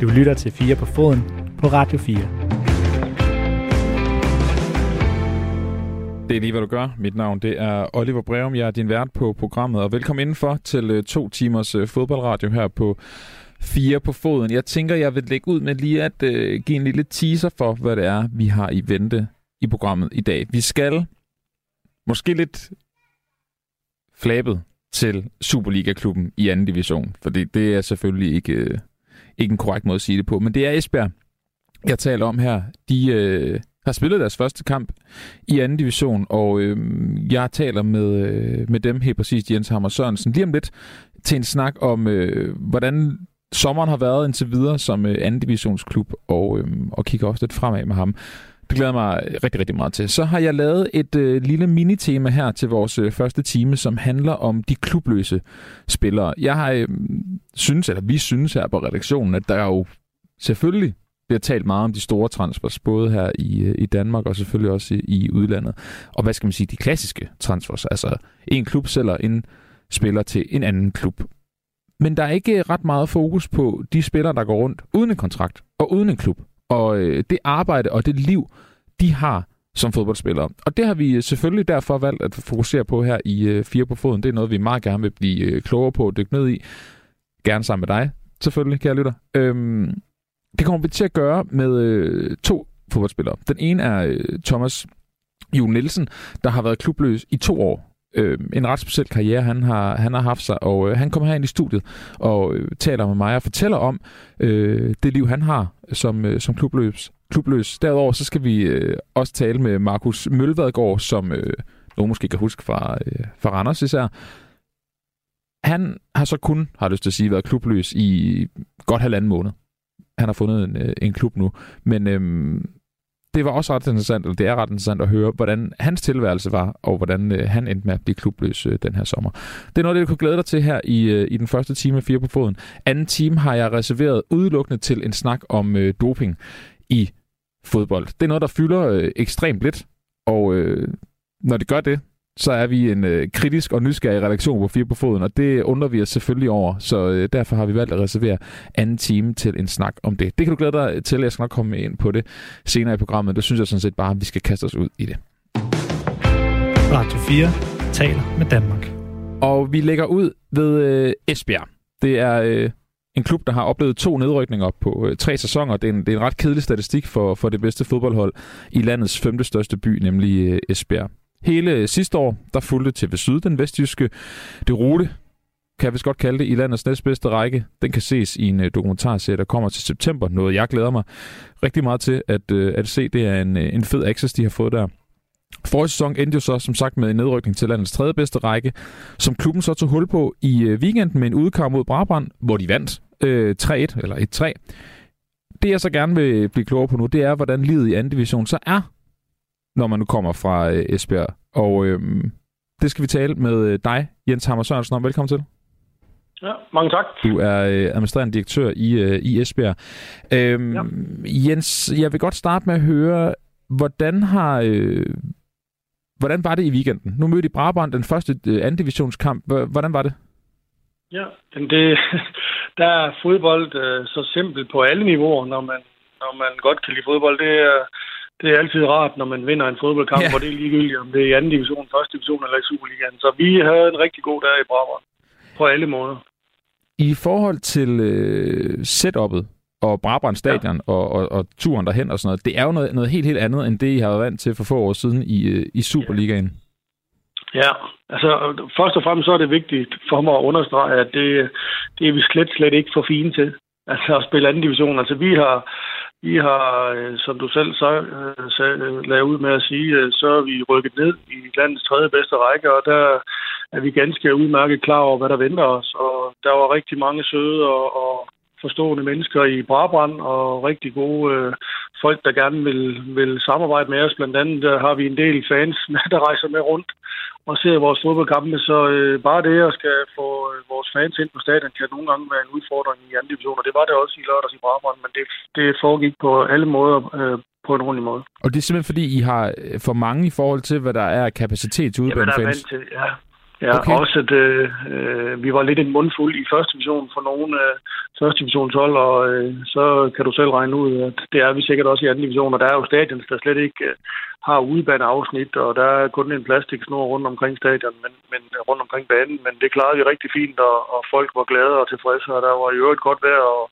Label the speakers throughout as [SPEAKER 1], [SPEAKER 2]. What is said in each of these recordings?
[SPEAKER 1] Du lytter til 4 på foden på Radio 4.
[SPEAKER 2] Det er lige, hvad du gør. Mit navn det er Oliver Breum. Jeg er din vært på programmet, og velkommen indenfor til øh, to timers øh, fodboldradio her på 4 på foden. Jeg tænker, jeg vil lægge ud med lige at øh, give en lille teaser for, hvad det er, vi har i vente i programmet i dag. Vi skal måske lidt flabet til Superliga-klubben i anden division, fordi det er selvfølgelig ikke, øh, ikke en korrekt måde at sige det på, men det er Esbjerg, jeg taler om her. De øh, har spillet deres første kamp i anden division, og øh, jeg taler med, øh, med dem helt præcis, Jens Hammer Sørensen, lige om lidt til en snak om, øh, hvordan sommeren har været indtil videre som øh, anden divisionsklub, og, øh, og kigger også lidt fremad med ham. Det glæder mig rigtig, rigtig meget til. Så har jeg lavet et øh, lille minitema her til vores øh, første time, som handler om de klubløse spillere. Jeg har øh, synes, eller vi synes her på redaktionen, at der jo selvfølgelig bliver talt meget om de store transfers, både her i, øh, i Danmark og selvfølgelig også i, i udlandet. Og hvad skal man sige, de klassiske transfers, altså en klub sælger en spiller til en anden klub. Men der er ikke ret meget fokus på de spillere, der går rundt uden en kontrakt og uden en klub. Og øh, det arbejde og det liv, de har som fodboldspillere. Og det har vi øh, selvfølgelig derfor valgt at fokusere på her i øh, Fire på Foden. Det er noget, vi meget gerne vil blive øh, klogere på og dykke ned i. Gerne sammen med dig, selvfølgelig, kære lytter. Øhm, det kommer vi til at gøre med øh, to fodboldspillere. Den ene er øh, Thomas Jule Nielsen, der har været klubløs i to år øh, en ret speciel karriere, han har, han har haft sig, og øh, han kommer her ind i studiet og øh, taler med mig og fortæller om øh, det liv, han har som, øh, som klubløs. klubløs. Derudover så skal vi øh, også tale med Markus Mølvadgaard, som øh, nogen måske kan huske fra, øh, fra Randers især. Han har så kun, har lyst til at sige, været klubløs i godt halvanden måned. Han har fundet en, øh, en klub nu, men øh, det var også ret interessant, eller det er ret interessant at høre, hvordan hans tilværelse var, og hvordan øh, han endte med at blive klubløs øh, den her sommer. Det er noget, det du kunne glæde dig til her i, øh, i den første time af Fire på Foden. Anden time har jeg reserveret udelukkende til en snak om øh, doping i fodbold. Det er noget, der fylder øh, ekstremt lidt, og øh, når det gør det, så er vi en øh, kritisk og nysgerrig redaktion på Fire på Foden, og det undrer vi os selvfølgelig over, så øh, derfor har vi valgt at reservere anden time til en snak om det. Det kan du glæde dig til, jeg skal nok komme ind på det senere i programmet. Det synes jeg sådan set bare, at vi skal kaste os ud i det.
[SPEAKER 1] Radio 4 taler med Danmark.
[SPEAKER 2] Og vi lægger ud ved øh, Esbjerg. Det er øh, en klub, der har oplevet to nedrykninger på øh, tre sæsoner. Det er, en, det er en ret kedelig statistik for, for det bedste fodboldhold i landets femte største by, nemlig øh, Esbjerg. Hele sidste år, der fulgte TV Syd den vestjyske det rute, kan vi godt kalde det, i landets næstbedste række. Den kan ses i en øh, dokumentarserie, der kommer til september. Noget, jeg glæder mig rigtig meget til at, øh, at se. Det er en, øh, en fed access, de har fået der. Forrige sæson endte jo så som sagt med en nedrykning til landets tredje bedste række, som klubben så tog hul på i weekenden med en udkamp mod Brabrand, hvor de vandt øh, 3-1, eller 1-3. Det jeg så gerne vil blive klogere på nu, det er, hvordan livet i anden division så er når man nu kommer fra øh, Esbjerg. Og øh, det skal vi tale med øh, dig, Jens Hammer Sørensen, om. Velkommen til.
[SPEAKER 3] Ja, mange tak.
[SPEAKER 2] Du er øh, administrerende direktør i, øh, i Esbjerg. Øhm, ja. Jens, jeg vil godt starte med at høre, hvordan har... Øh, hvordan var det i weekenden? Nu mødte I Brabrand den første øh, anden divisionskamp. Hvordan var det?
[SPEAKER 3] Ja, det, der er fodbold øh, så simpelt på alle niveauer, når man, når man godt kan lide fodbold. Det er, det er altid rart, når man vinder en fodboldkamp, ja. hvor det er ligegyldigt, om det er i anden division, første division eller i Superligaen. Så vi havde en rigtig god dag i Brabrand på alle måder.
[SPEAKER 2] I forhold til øh, setup'et og Brabrand Stadion ja. og, og, og turen derhen og sådan noget, det er jo noget, noget helt, helt andet, end det, I har været vant til for få år siden i, øh, i Superligaen.
[SPEAKER 3] Ja, altså først og fremmest så er det vigtigt for mig at understrege, at det, det er vi slet, slet ikke for fine til. Altså at spille anden division. Altså vi har, vi har, øh, som du selv så, øh, lagde ud med at sige, øh, så er vi rykket ned i landets tredje bedste række, og der er vi ganske udmærket klar over, hvad der venter os. Og der var rigtig mange søde og, og forstående mennesker i Brabrand, og rigtig gode øh, folk, der gerne vil, vil samarbejde med os. Blandt andet der har vi en del fans, der rejser med rundt og ser vores fodboldkampe. Så øh, bare det at skal få øh, vores fans ind på stadion kan nogle gange være en udfordring i anden division. Og det var det også i lørdags i Brabrand, men det, det foregik på alle måder øh, på en ordentlig måde.
[SPEAKER 2] Og det er simpelthen fordi, I har øh, for mange i forhold til, hvad der er kapacitet til udebane
[SPEAKER 3] fans? Til, ja. Ja, okay. også at øh, øh, vi var lidt en mundfuld i første division for nogle af øh, første divisionshold, og øh, så kan du selv regne ud, at det er vi sikkert også i anden division, og der er jo stadion, der slet ikke øh, har udbaneafsnit, og der er kun en plastiksnor rundt omkring stadion, men, men rundt omkring banen, men det klarede vi rigtig fint, og, og folk var glade og tilfredse, og der var jo et godt vejr, og,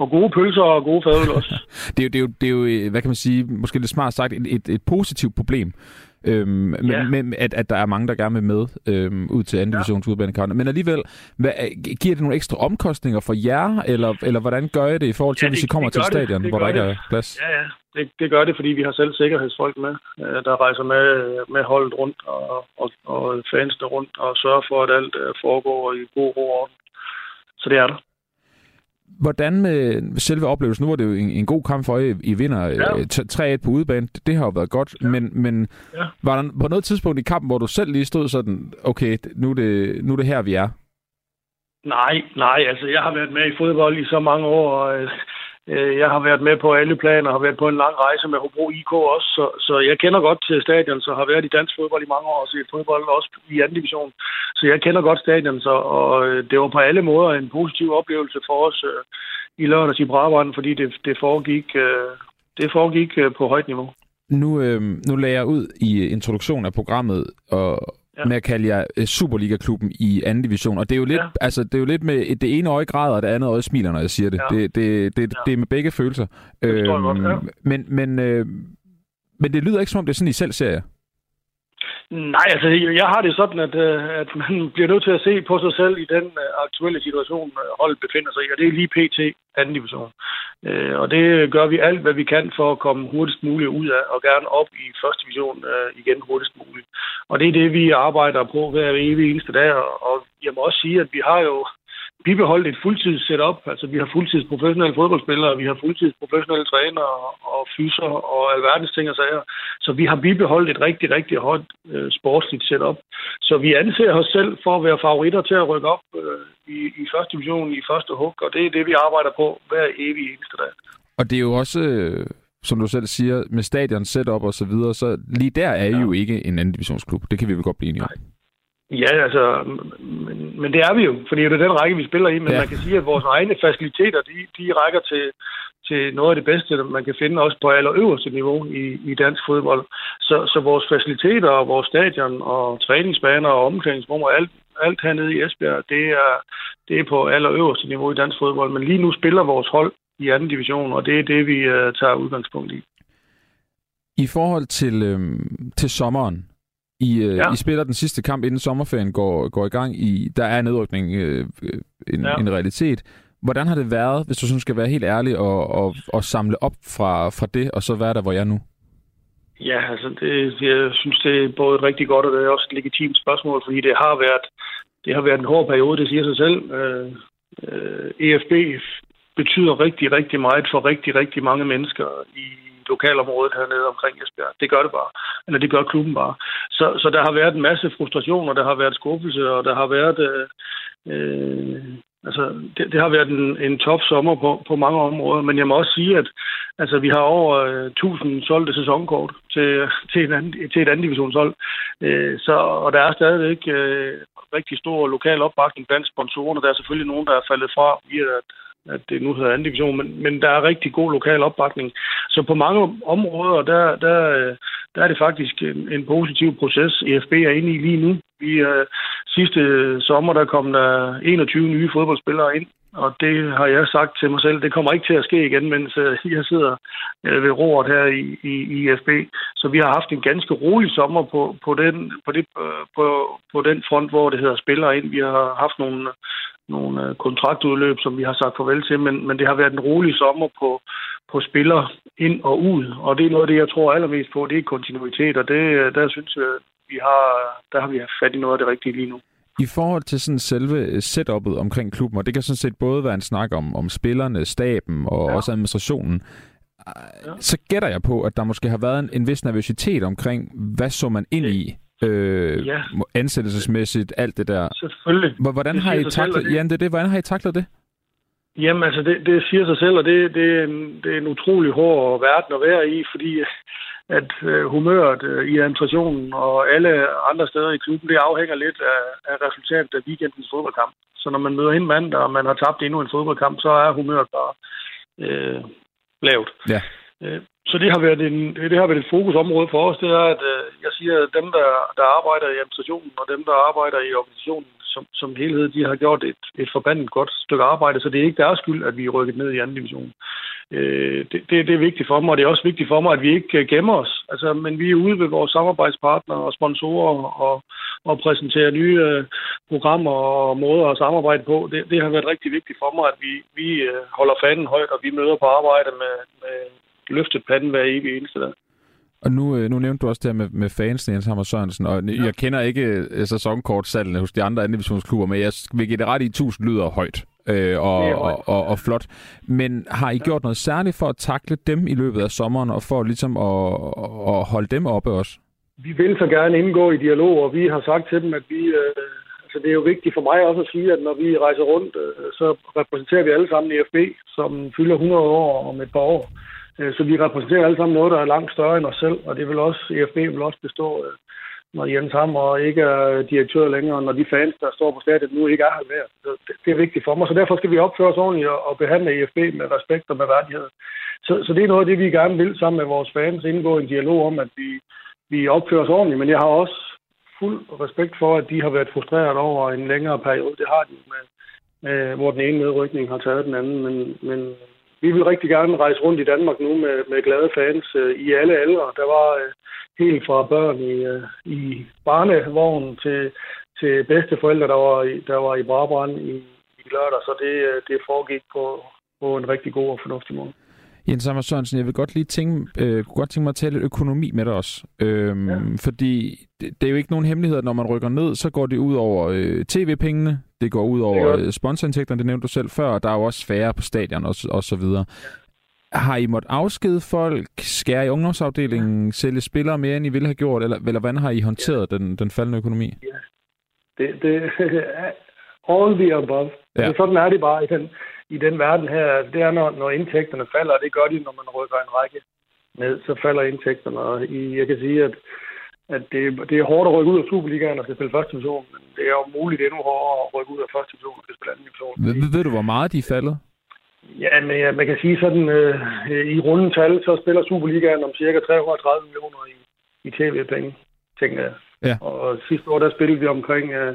[SPEAKER 3] og gode pølser og gode fadøl også.
[SPEAKER 2] det, er jo, det, er jo, det er jo, hvad kan man sige, måske lidt smart sagt, et, et, et positivt problem, Øhm, ja. med, med, at, at der er mange, der gerne vil med øhm, ud til anden divisions ja. Men alligevel, hvad, giver det nogle ekstra omkostninger for jer, eller, eller hvordan gør I det i forhold til, ja, det, hvis I kommer til stadion, det, det hvor der ikke er plads?
[SPEAKER 3] Ja, ja. Det, det gør det, fordi vi har selv sikkerhedsfolk med, øh, der rejser med, med holdet rundt og, og, og fansene rundt og sørger for, at alt øh, foregår i god ro og Så det er der.
[SPEAKER 2] Hvordan med selve oplevelsen? Nu var det jo en, en god kamp for jer. I vinder ja. 3-1 på udebane. Det har jo været godt. Ja. Men, men ja. var der på noget tidspunkt i kampen, hvor du selv lige stod sådan, okay, nu er det, nu er det her, vi er?
[SPEAKER 3] Nej, nej. Altså, jeg har været med i fodbold i så mange år, og øh, Øh, Øh, jeg har været med på alle planer, har været på en lang rejse med Hobro IK også, så, så jeg kender godt til stadion, så har været i dansk fodbold i mange år, og set fodbold også i anden division. Så jeg kender godt stadion, så, og øh, det var på alle måder en positiv oplevelse for os øh, i lørdags i Brabrand, fordi det, det foregik, øh, det foregik øh, på højt niveau.
[SPEAKER 2] Nu, øh, nu lagde jeg ud i introduktionen af programmet, og ja. med at kalde jer uh, Superliga-klubben i anden division. Og det er jo lidt, ja. altså, det er jo lidt med det ene øje græder, og det andet øje smiler, når jeg siger det. Ja. Det, det, det, ja. det er med begge følelser.
[SPEAKER 3] Det øhm, godt, ja.
[SPEAKER 2] Men, men, øh, men det lyder ikke som om, det er sådan, I selv ser jer.
[SPEAKER 3] Nej, altså jeg har det sådan, at, øh, at man bliver nødt til at se på sig selv i den øh, aktuelle situation, øh, holdet befinder sig i, og det er lige PT anden division. Og det gør vi alt, hvad vi kan for at komme hurtigst muligt ud af, og gerne op i første division igen hurtigst muligt. Og det er det, vi arbejder på hver evig eneste dag, og jeg må også sige, at vi har jo bibeholdt et fuldtids setup. Altså, vi har fuldtids professionelle fodboldspillere, vi har fuldtids professionelle trænere og fyser og alverdens ting og sager. Så vi har bibeholdt et rigtig, rigtig højt øh, sportsligt setup. Så vi anser os selv for at være favoritter til at rykke op øh, i, i første division, i første hug, og det er det, vi arbejder på hver evig eneste dag.
[SPEAKER 2] Og det er jo også... Øh som du selv siger, med stadion, setup og så videre, så lige der er I ja. jo ikke en anden divisionsklub. Det kan vi vel godt blive enige om.
[SPEAKER 3] Ja, altså, men, men det er vi jo, fordi det er den række, vi spiller i, men ja. man kan sige, at vores egne faciliteter, de, de rækker til, til noget af det bedste, man kan finde også på allerøverste niveau i, i dansk fodbold. Så, så vores faciliteter og vores stadion og træningsbaner og omklædningsrum og alt, alt hernede i Esbjerg, det er, det er på allerøverste niveau i dansk fodbold. Men lige nu spiller vores hold i anden division, og det er det, vi uh, tager udgangspunkt i.
[SPEAKER 2] I forhold til, øhm, til sommeren, i, øh, ja. I spiller den sidste kamp, inden sommerferien går, går i gang. I, der er nedrykning øh, en, ja. en realitet. Hvordan har det været, hvis du sådan skal være helt ærlig, at, at, at samle op fra, fra det, og så være der, hvor jeg er nu?
[SPEAKER 3] Ja, altså det, jeg synes, det er både rigtig godt, og det er også et legitimt spørgsmål, fordi det har været, det har været en hård periode, det siger sig selv. Øh, øh, EFB betyder rigtig, rigtig meget for rigtig, rigtig mange mennesker i lokalområdet hernede omkring Esbjerg. Det gør det bare. Eller det gør klubben bare. Så, så der har været en masse frustrationer, der har været skuffelse, og der har været... Øh, øh, altså, det, det har været en, en top sommer på, på mange områder, men jeg må også sige, at altså, vi har over øh, 1000 solgte sæsonkort til, til, en anden, til et andet divisionshold. Øh, så, og der er stadigvæk øh, rigtig stor lokal opbakning blandt sponsorerne. Der er selvfølgelig nogen, der er faldet fra via, at at det nu hedder anden division, men, men der er rigtig god lokal opbakning. Så på mange områder, der, der, der er det faktisk en, en positiv proces, EFB er inde i lige nu. Vi, uh, sidste sommer, der kom der 21 nye fodboldspillere ind, og det har jeg sagt til mig selv, det kommer ikke til at ske igen, mens øh, jeg sidder øh, ved roret her i, i, i EFB. Så vi har haft en ganske rolig sommer på, på, den, på, det, øh, på, på den front, hvor det hedder spillere ind. Vi har haft nogle nogle kontraktudløb, som vi har sagt farvel til, men, men det har været en rolig sommer på, på spiller ind og ud, og det er noget af det, jeg tror allermest på, det er kontinuitet, og det, der synes jeg, vi har, der har vi fat i noget af det rigtige lige nu.
[SPEAKER 2] I forhold til sådan selve øh, setup'et omkring klubben, og det kan sådan set både være en snak om, om spillerne, staben og ja. også administrationen, ja. så gætter jeg på, at der måske har været en, en vis nervøsitet omkring, hvad så man ind i øh, ja. ansættelsesmæssigt, alt det der.
[SPEAKER 3] Selvfølgelig.
[SPEAKER 2] Hvordan har I taklet, det. Jan, det, det, hvordan har I taklet det?
[SPEAKER 3] Jamen altså, det, det siger sig selv, og det, det, er en, det er en utrolig hård verden at være i, fordi at øh, humøret øh, i administrationen og alle andre steder i klubben, det afhænger lidt af, af resultatet af weekendens fodboldkamp. Så når man møder ind mandag, og man har tabt endnu en fodboldkamp, så er humøret bare øh, lavt.
[SPEAKER 2] Ja.
[SPEAKER 3] Øh, så det har været en, det har været et fokusområde for os, det er, at jeg siger, at dem, der, der arbejder i administrationen, og dem, der arbejder i organisationen som, som helhed, de har gjort et, et forbandet godt stykke arbejde, så det er ikke deres skyld, at vi er rykket ned i anden division. Øh, det, det, det er vigtigt for mig, og det er også vigtigt for mig, at vi ikke gemmer os. Altså, men vi er ude ved vores samarbejdspartnere og sponsorer og, og præsenterer nye øh, programmer og måder at samarbejde på. Det, det har været rigtig vigtigt for mig, at vi, vi øh, holder fanen højt, og vi møder på arbejde med, med løftet panden hver evig eneste dag.
[SPEAKER 2] Og nu, øh, nu nævnte du også det her med, med fans, Jens Hammer Sørensen, og ja. jeg kender ikke øh, sæsonkortsalgene hos de andre anden divisionsklubber, men jeg vil give det ret i, 1000 lyder højt øh, og, og, og, og flot. Men har I gjort noget særligt for at takle dem i løbet af sommeren, og for ligesom at, at holde dem oppe også?
[SPEAKER 3] Vi vil så gerne indgå i dialog, og vi har sagt til dem, at vi... Øh, altså det er jo vigtigt for mig også at sige, at når vi rejser rundt, øh, så repræsenterer vi alle sammen EFB, som fylder 100 år om et par år. Øh, så vi repræsenterer alle sammen noget, der er langt større end os selv, og det vil også, EFB vil også bestå, øh, når Jens Hammer ikke er direktør længere, når de fans, der står på stadion nu, ikke er her mere. Det er vigtigt for mig, så derfor skal vi opføre os ordentligt og behandle EFB med respekt og med værdighed. Så, så det er noget af det, vi gerne vil sammen med vores fans, indgå en dialog om, at vi, vi opfører os ordentligt, men jeg har også fuld respekt for, at de har været frustreret over en længere periode. Det har de med, med hvor den ene nedrykning har taget den anden, men, men vi vil rigtig gerne rejse rundt i Danmark nu med, med glade fans øh, i alle aldre. Der var øh, helt fra børn i, øh, i barnevognen til, til bedsteforældre, der var i, der var i Brabrand i, i lørdag. Så det, øh, det foregik på, på en rigtig god og fornuftig måde.
[SPEAKER 2] Jens Hammer Sørensen, jeg vil godt lige tænke, øh, kunne godt tænke mig at tale økonomi med dig også. Øhm, ja. Fordi det, det er jo ikke nogen hemmelighed, at når man rykker ned, så går det ud over øh, tv-pengene, det går ud over øh, sponsorindtægterne, det nævnte du selv før, og der er jo også færre på stadion og, og så videre. Ja. Har I måttet afskede folk, skære i ungdomsafdelingen, ja. sælge spillere mere, end I ville have gjort, eller, eller hvordan har I håndteret ja. den, den faldende økonomi? Ja.
[SPEAKER 3] Det, det, all the above. Ja. Altså, sådan er det bare i den, i den verden her, det er, når, når indtægterne falder, og det gør de, når man rykker en række ned, så falder indtægterne. Og i, jeg kan sige, at, at det, det er hårdt at rykke ud af Superligaen og spille første division, men det er jo muligt endnu hårdere at rykke ud af første division og spille anden division.
[SPEAKER 2] Ved, ved du, hvor meget de er faldet?
[SPEAKER 3] Ja, men ja, man kan sige sådan, øh, i runde tal, så spiller Superligaen om cirka 330 millioner i, i tv-penge, tænker jeg. Ja. Og sidste år, der spillede vi omkring øh,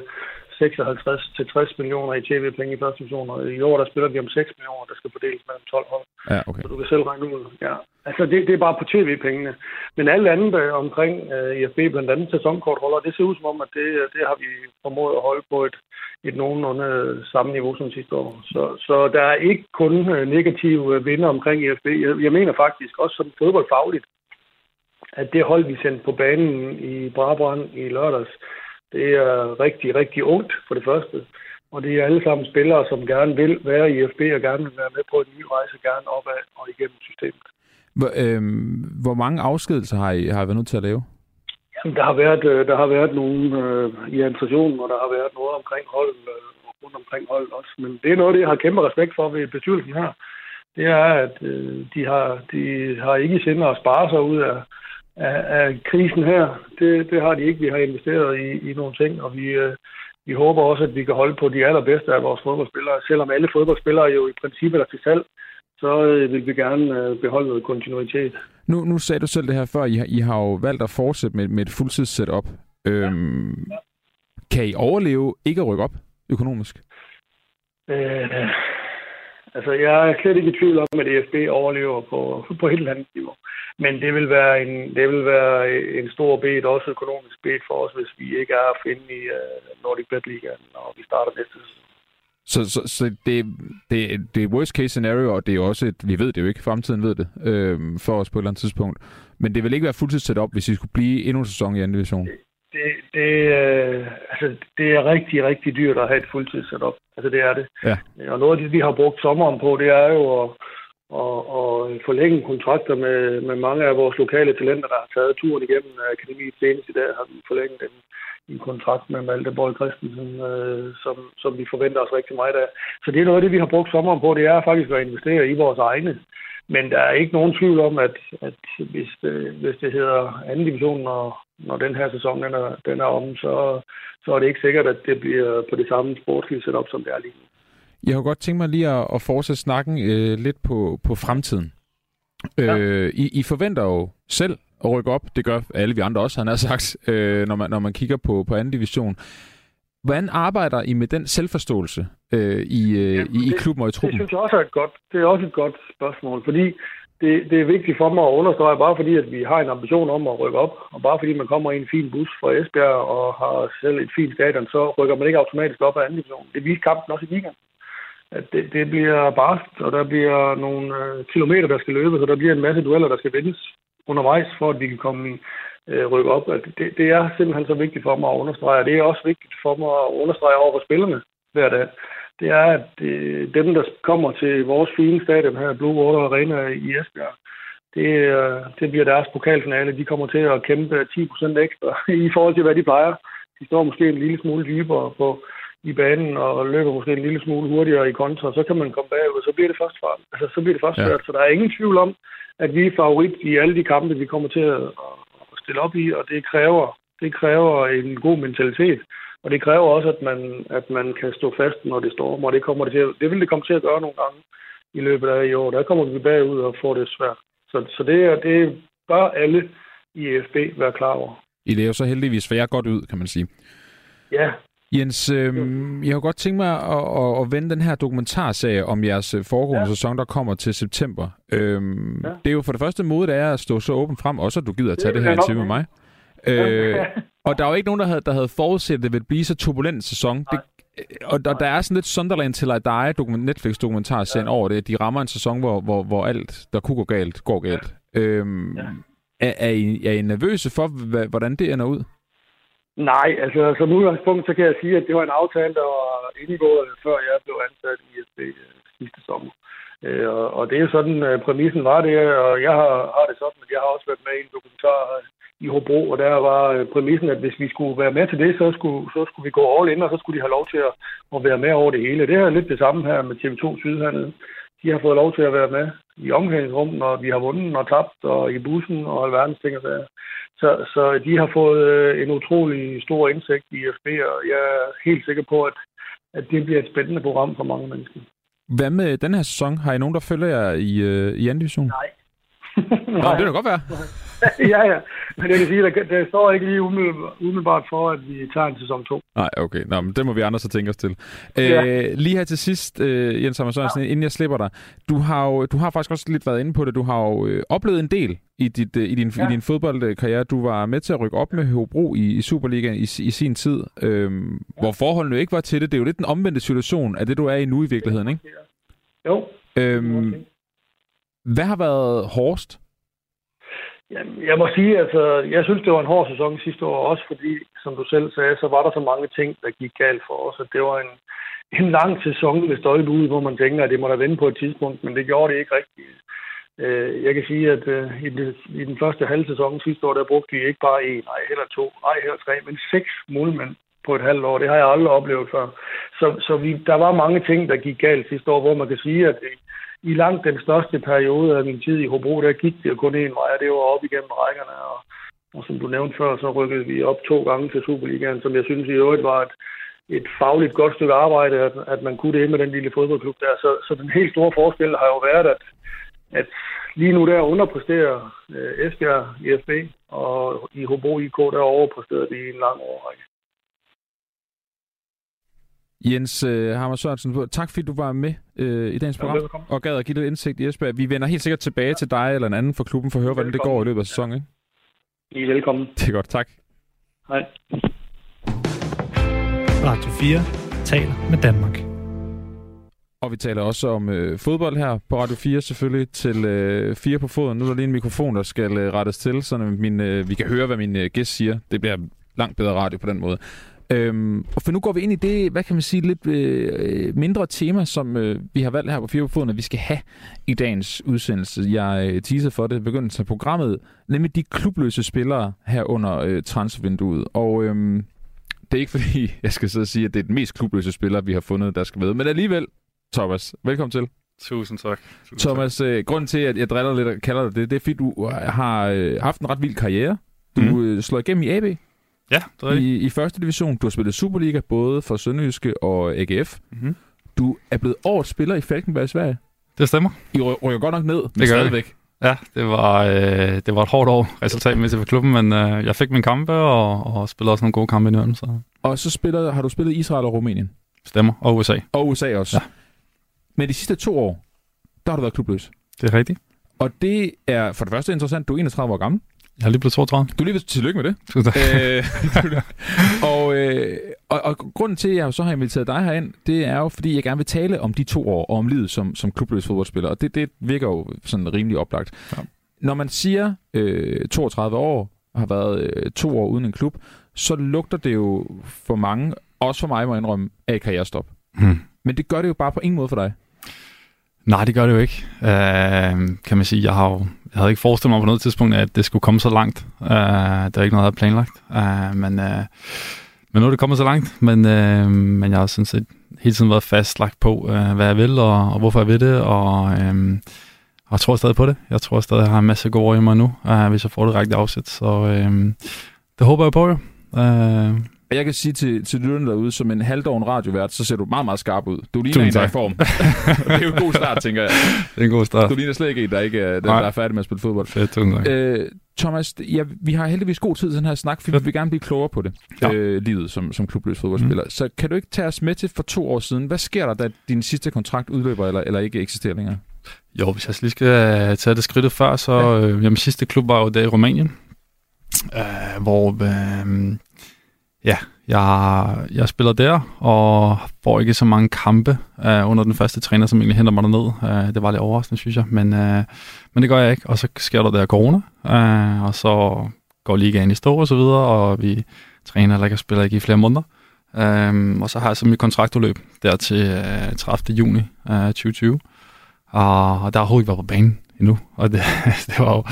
[SPEAKER 3] 56 til 60 millioner i tv-penge i første division, og i år der spiller vi om 6 millioner, der skal fordeles mellem 12 hold.
[SPEAKER 2] Ja, okay.
[SPEAKER 3] Så du kan selv regne ud. Ja. Altså, det, det er bare på tv-pengene. Men alt andet øh, omkring uh, IFB, blandt andet sæsonkortholder, det ser ud som om, at det, det har vi formået at holde på et, et nogenlunde samme niveau som sidste år. Så, så der er ikke kun negative vinder omkring IFB. Jeg, jeg mener faktisk også som fodboldfagligt, at det hold, vi sendte på banen i Brabrand i lørdags, det er rigtig, rigtig ungt for det første. Og det er alle sammen spillere, som gerne vil være i FB og gerne vil være med på en ny rejse, gerne opad og igennem systemet.
[SPEAKER 2] Hvor, øh, hvor mange afskedelser har I, har I været nødt til at lave?
[SPEAKER 3] Jamen, der har været, øh, der har været nogle øh, i administrationen, og der har været noget omkring hold, øh, rundt omkring hold også. Men det er noget, det jeg har kæmpe respekt for ved bestyrelsen her. Det er, at øh, de, har, de har ikke i sinde at spare sig ud af, af, af krisen her. Det, det har de ikke. Vi har investeret i, i nogle ting, og vi, øh, vi håber også, at vi kan holde på de allerbedste af vores fodboldspillere. Selvom alle fodboldspillere jo i princippet er til salg, så øh, vil vi gerne øh, beholde noget kontinuitet.
[SPEAKER 2] Nu, nu sagde du selv det her før. I har, I har jo valgt at fortsætte med, med et fuldtids-setup. Øhm, ja. Kan I overleve ikke at rykke op økonomisk?
[SPEAKER 3] Øh, altså, jeg er slet ikke i tvivl om, at EFB overlever på, på et eller andet niveau. Men det vil være en, det vil være en stor bed, også økonomisk bed for os, hvis vi ikke er at finde i uh, Nordic Bet Liga, når vi starter næste sæson.
[SPEAKER 2] Så, så, så det, det, det er worst case scenario, og det er også et, vi ved det jo ikke, fremtiden ved det, øh, for os på et eller andet tidspunkt. Men det vil ikke være fuldtids op, hvis I skulle blive endnu en sæson i anden division.
[SPEAKER 3] Det, det, øh, altså, det er rigtig, rigtig dyrt at have et fuldtids setup. Altså det er det.
[SPEAKER 2] Ja.
[SPEAKER 3] Og noget af det, vi har brugt sommeren på, det er jo at og, og forlænge kontrakter med, med mange af vores lokale talenter, der har taget turen igennem akademiet senest i dag, har vi forlænget dem en kontrakt med Malte Borg Christensen, øh, som, som vi forventer os rigtig meget af. Så det er noget af det, vi har brugt sommeren på, det er faktisk at investere i vores egne. Men der er ikke nogen tvivl om, at, at hvis, det, hvis det hedder anden division, når, når den her sæson den er, den er om, så, så er det ikke sikkert, at det bliver på det samme sportslige setup, som det er lige nu.
[SPEAKER 2] Jeg har godt tænkt mig lige at, at fortsætte snakken øh, lidt på, på fremtiden. Ja. Øh, I, I forventer jo selv at rykke op. Det gør alle vi andre også, han har sagt, øh, når, man, når man kigger på, på anden division. Hvordan arbejder I med den selvforståelse øh, i, øh, ja, i, i klubben og i truppen?
[SPEAKER 3] Det synes jeg også er et godt, det er også et godt spørgsmål, fordi det, det er vigtigt for mig at understrege, bare fordi at vi har en ambition om at rykke op, og bare fordi man kommer i en fin bus fra Esbjerg og har selv et fint stadion, så rykker man ikke automatisk op af anden division. Det viser kampen også i weekenden at det, det bliver barst, og der bliver nogle øh, kilometer, der skal løbes, og der bliver en masse dueller, der skal vindes undervejs, for at vi kan komme i øh, rykke op. At det, det er simpelthen så vigtigt for mig at understrege, og det er også vigtigt for mig at understrege over for spillerne hver dag. Det er, at det, dem, der kommer til vores fine stadion her, Blue Water Arena i Esbjerg, det, det bliver deres pokalfinale. De kommer til at kæmpe 10% ekstra i forhold til, hvad de plejer. De står måske en lille smule dybere på, i banen og løber måske en lille smule hurtigere i kontra, så kan man komme bagud, og så bliver det først fart. Altså, så bliver det først ja. Så der er ingen tvivl om, at vi er favorit i alle de kampe, vi kommer til at stille op i, og det kræver, det kræver en god mentalitet. Og det kræver også, at man, at man kan stå fast, når det stormer, og det, kommer det, til, det vil det komme til at gøre nogle gange i løbet af i år. Der kommer vi bagud og får det svært. Så, så det, det bør alle i EFB være klar over.
[SPEAKER 2] I det er jo så heldigvis for jer godt ud, kan man sige.
[SPEAKER 3] Ja,
[SPEAKER 2] Jens, øh, jeg har godt tænkt mig at, at, at vende den her dokumentarserie om jeres øh, foregående ja. sæson, der kommer til september. Øhm, ja. Det er jo for det første måde, er at stå så åbent frem, også at du gider at tage det, det her interview med mig. Øh, og der er jo ikke nogen, der havde, der havde forudset, at det ville blive så turbulent en sæson. Det, og, og der er sådan lidt Sunderland til at dig Netflix-dokumentarserien ja. over det. De rammer en sæson, hvor, hvor, hvor alt, der kunne gå galt, går galt. Ja. Øhm, ja. Er, er, I, er I nervøse for, hvordan det ender ud?
[SPEAKER 3] Nej, altså som udgangspunkt, så kan jeg sige, at det var en aftale, der var indgået, før jeg blev ansat i ISB øh, sidste sommer. Øh, og det er sådan, øh, præmissen var det, og jeg har, har det sådan, at jeg har også været med i en dokumentar i Hobro, og der var øh, præmissen, at hvis vi skulle være med til det, så skulle, så skulle vi gå all in, og så skulle de have lov til at, at være med over det hele. Det er lidt det samme her med TV2 Sydhandel. De har fået lov til at være med i omklædningsrummet, når vi har vundet og tabt, og i bussen og alverdens ting og sager. Så, så de har fået øh, en utrolig stor indsigt i FB, og jeg er helt sikker på, at, at det bliver et spændende program for mange mennesker.
[SPEAKER 2] Hvad med den her sæson? Har I nogen, der følger jer i, øh, i anden division?
[SPEAKER 3] Nej.
[SPEAKER 2] Nej. det kan godt være.
[SPEAKER 3] ja, ja. Men jeg kan sige, at der, der står ikke lige umiddelbart for, at vi tager en sæson 2.
[SPEAKER 2] Nej, okay. Nå, men det må vi andre så tænke os til. Ja. Øh, lige her til sidst, øh, Jens Hammer Sørensen, ja. inden jeg slipper dig. Du har, jo, du har faktisk også lidt været inde på det. Du har jo øh, oplevet en del i, dit, øh, i, din, ja. i din fodboldkarriere. Du var med til at rykke op med Hobro i, i Superligaen i, i sin tid, øh, ja. hvor forholdene ikke var til det. Det er jo lidt den omvendte situation af det, du er i nu i virkeligheden, ikke?
[SPEAKER 3] Jo.
[SPEAKER 2] Øhm, hvad har været hårdest?
[SPEAKER 3] Jamen, jeg må sige, altså, jeg synes, det var en hård sæson sidste år, også fordi, som du selv sagde, så var der så mange ting, der gik galt for os, at det var en, en lang sæson med støjt ud, hvor man tænker, at det må da vende på et tidspunkt, men det gjorde det ikke rigtigt. Øh, jeg kan sige, at øh, i, den, i den første halve sæson sidste år, der brugte vi ikke bare en, nej, heller to, nej, heller tre, men seks målmænd på et halvt år. Det har jeg aldrig oplevet før. Så, så vi, der var mange ting, der gik galt sidste år, hvor man kan sige, at øh, i langt den største periode af min tid i Hobro, der gik det kun én vej, og det var op igennem rækkerne. Og, og som du nævnte før, så rykkede vi op to gange til Superligaen, som jeg synes i øvrigt var et, et fagligt godt stykke arbejde, at, at man kunne det med den lille fodboldklub der. Så, så den helt store forskel har jo været, at, at lige nu der underpresterer øh, Esbjerg i FB, og i Hobro IK der overpræsterer de i en lang årrække.
[SPEAKER 2] Jens uh, Hammer Sørensen, tak fordi du var med uh, i dagens program ja, og gad at give lidt indsigt i Esbjerg. Vi vender helt sikkert tilbage til dig eller en anden fra klubben for at høre, hvordan det går i løbet af sæsonen. Ikke?
[SPEAKER 3] I er velkommen.
[SPEAKER 2] Det er godt, tak.
[SPEAKER 3] Hej.
[SPEAKER 1] Radio 4 taler med Danmark.
[SPEAKER 2] Og vi taler også om øh, fodbold her på Radio 4 selvfølgelig til øh, 4 på foden. Nu er der lige en mikrofon, der skal øh, rettes til, så min, øh, vi kan høre, hvad min øh, gæst siger. Det bliver langt bedre radio på den måde. Øhm, og for nu går vi ind i det, hvad kan man sige, lidt øh, mindre tema, som øh, vi har valgt her på Fire på Foden, at vi skal have i dagens udsendelse. Jeg øh, teaser for det begyndelsen af programmet, nemlig de klubløse spillere her under øh, transfervinduet. Og øh, det er ikke fordi, jeg skal sidde og sige, at det er den mest klubløse spiller, vi har fundet, der skal med. Men alligevel, Thomas, velkommen til.
[SPEAKER 4] Tusind tak. Tusind
[SPEAKER 2] Thomas, øh, grunden til, at jeg driller lidt og kalder dig det, det er fordi, du har øh, haft en ret vild karriere. Du mm. øh, slår igennem i AB
[SPEAKER 4] Ja, det er
[SPEAKER 2] i, i første division. Du har spillet Superliga, både for Sønderjyske og AGF.
[SPEAKER 4] Mm-hmm.
[SPEAKER 2] Du er blevet årets spiller i Falkenberg i Sverige.
[SPEAKER 4] Det stemmer.
[SPEAKER 2] I ry- rykker godt nok ned, men
[SPEAKER 4] gør vi.
[SPEAKER 2] stadigvæk.
[SPEAKER 4] Ja, det var, øh, det var et hårdt år resultatmæssigt for klubben, men øh, jeg fik min kampe og, og spillede også nogle gode kampe i så
[SPEAKER 2] Og så spiller, har du spillet i Israel og Rumænien.
[SPEAKER 4] stemmer. Og USA.
[SPEAKER 2] Og USA også.
[SPEAKER 4] Ja.
[SPEAKER 2] Men de sidste to år, der har du været klubløs.
[SPEAKER 4] Det er rigtigt.
[SPEAKER 2] Og det er for det første interessant, du er 31 år gammel.
[SPEAKER 4] Jeg har lige blevet 32.
[SPEAKER 2] Du er lige ved tillykke med det. Øh, og, øh, og, og grunden til, at jeg så har inviteret dig herind, det er jo, fordi jeg gerne vil tale om de to år, og om livet som, som klubløs fodboldspiller. Og det, det virker jo sådan rimelig oplagt.
[SPEAKER 4] Ja.
[SPEAKER 2] Når man siger øh, 32 år, og har været øh, to år uden en klub, så lugter det jo for mange, også for mig må jeg indrømme, af karrierestop.
[SPEAKER 4] Hmm.
[SPEAKER 2] Men det gør det jo bare på ingen måde for dig.
[SPEAKER 4] Nej, det gør det jo ikke. øh, kan man sige, jeg, har jo, jeg havde ikke forestillet mig på noget tidspunkt, at det skulle komme så langt. Øh, det er ikke noget, jeg havde planlagt. Øh, men, øh, men nu er det kommet så langt. Men, øh, men jeg har sådan set hele tiden været fastlagt på, øh, hvad jeg vil, og, og hvorfor jeg vil det. Og, øh, og jeg tror stadig på det. Jeg tror stadig, jeg har en masse gode år i mig nu, øh, hvis jeg får det rigtige afsæt. Så øh, det håber jeg på, jo. Øh,
[SPEAKER 2] og jeg kan sige til, til lytterne derude, som en halvdåren radiovært, så ser du meget, meget skarp ud. Du ligner
[SPEAKER 4] Tusind
[SPEAKER 2] en, der er i form. det er jo en god start, tænker jeg.
[SPEAKER 4] det er en god start.
[SPEAKER 2] Du ligner slet ikke en, der, ikke den,
[SPEAKER 4] Nej.
[SPEAKER 2] der er færdig med at spille fodbold.
[SPEAKER 4] Fedt, tusind tak.
[SPEAKER 2] Øh, Thomas, ja, vi har heldigvis god tid til den her snak, for vi vil gerne blive klogere på det,
[SPEAKER 4] Ja.
[SPEAKER 2] øh, livet som, som klubløs fodboldspiller. Mm. Så kan du ikke tage os med til for to år siden? Hvad sker der, da din sidste kontrakt udløber, eller, eller ikke eksisterer længere?
[SPEAKER 4] Jo, hvis jeg lige skal øh, tage det skridtet før, så ja. øh, jamen, sidste klub var jo der i Rumænien, øh, hvor øh, ja, jeg, jeg spiller der, og får ikke så mange kampe uh, under den første træner, som egentlig henter mig derned. Uh, det var lidt overraskende, synes jeg, men, uh, men det gør jeg ikke. Og så sker der der corona, uh, og så går ligaen i stå og så videre, og vi træner eller ikke og spiller ikke i flere måneder. Um, og så har jeg så mit kontraktudløb der til uh, 30. juni uh, 2020. Og, og der har overhovedet ikke været på banen endnu, og det, det var jo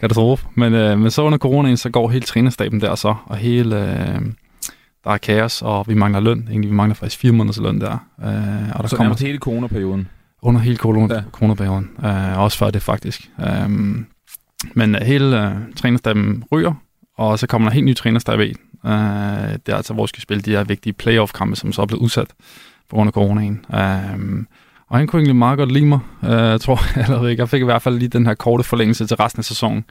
[SPEAKER 4] katastrofe. Men, øh, men så under coronaen, så går hele trænerstaben der så, og hele, øh, der er kaos, og vi mangler løn. Egentlig, vi mangler faktisk fire måneders løn der. Øh, og der
[SPEAKER 2] Så
[SPEAKER 4] kommer
[SPEAKER 2] hele coronaperioden.
[SPEAKER 4] under hele corona,
[SPEAKER 2] Ja.
[SPEAKER 4] coronaperioden. Øh, også før det faktisk. Øh, men hele øh, trænerstaben ryger, og så kommer der helt ny trænerstab i. Øh, det er altså, hvor vi skal spille de her vigtige playoff-kampe, som så er blevet udsat på grund af coronaen. Øh, og han kunne egentlig meget godt lide mig. Øh, jeg tror, eller ikke, jeg fik i hvert fald lige den her korte forlængelse til resten af sæsonen.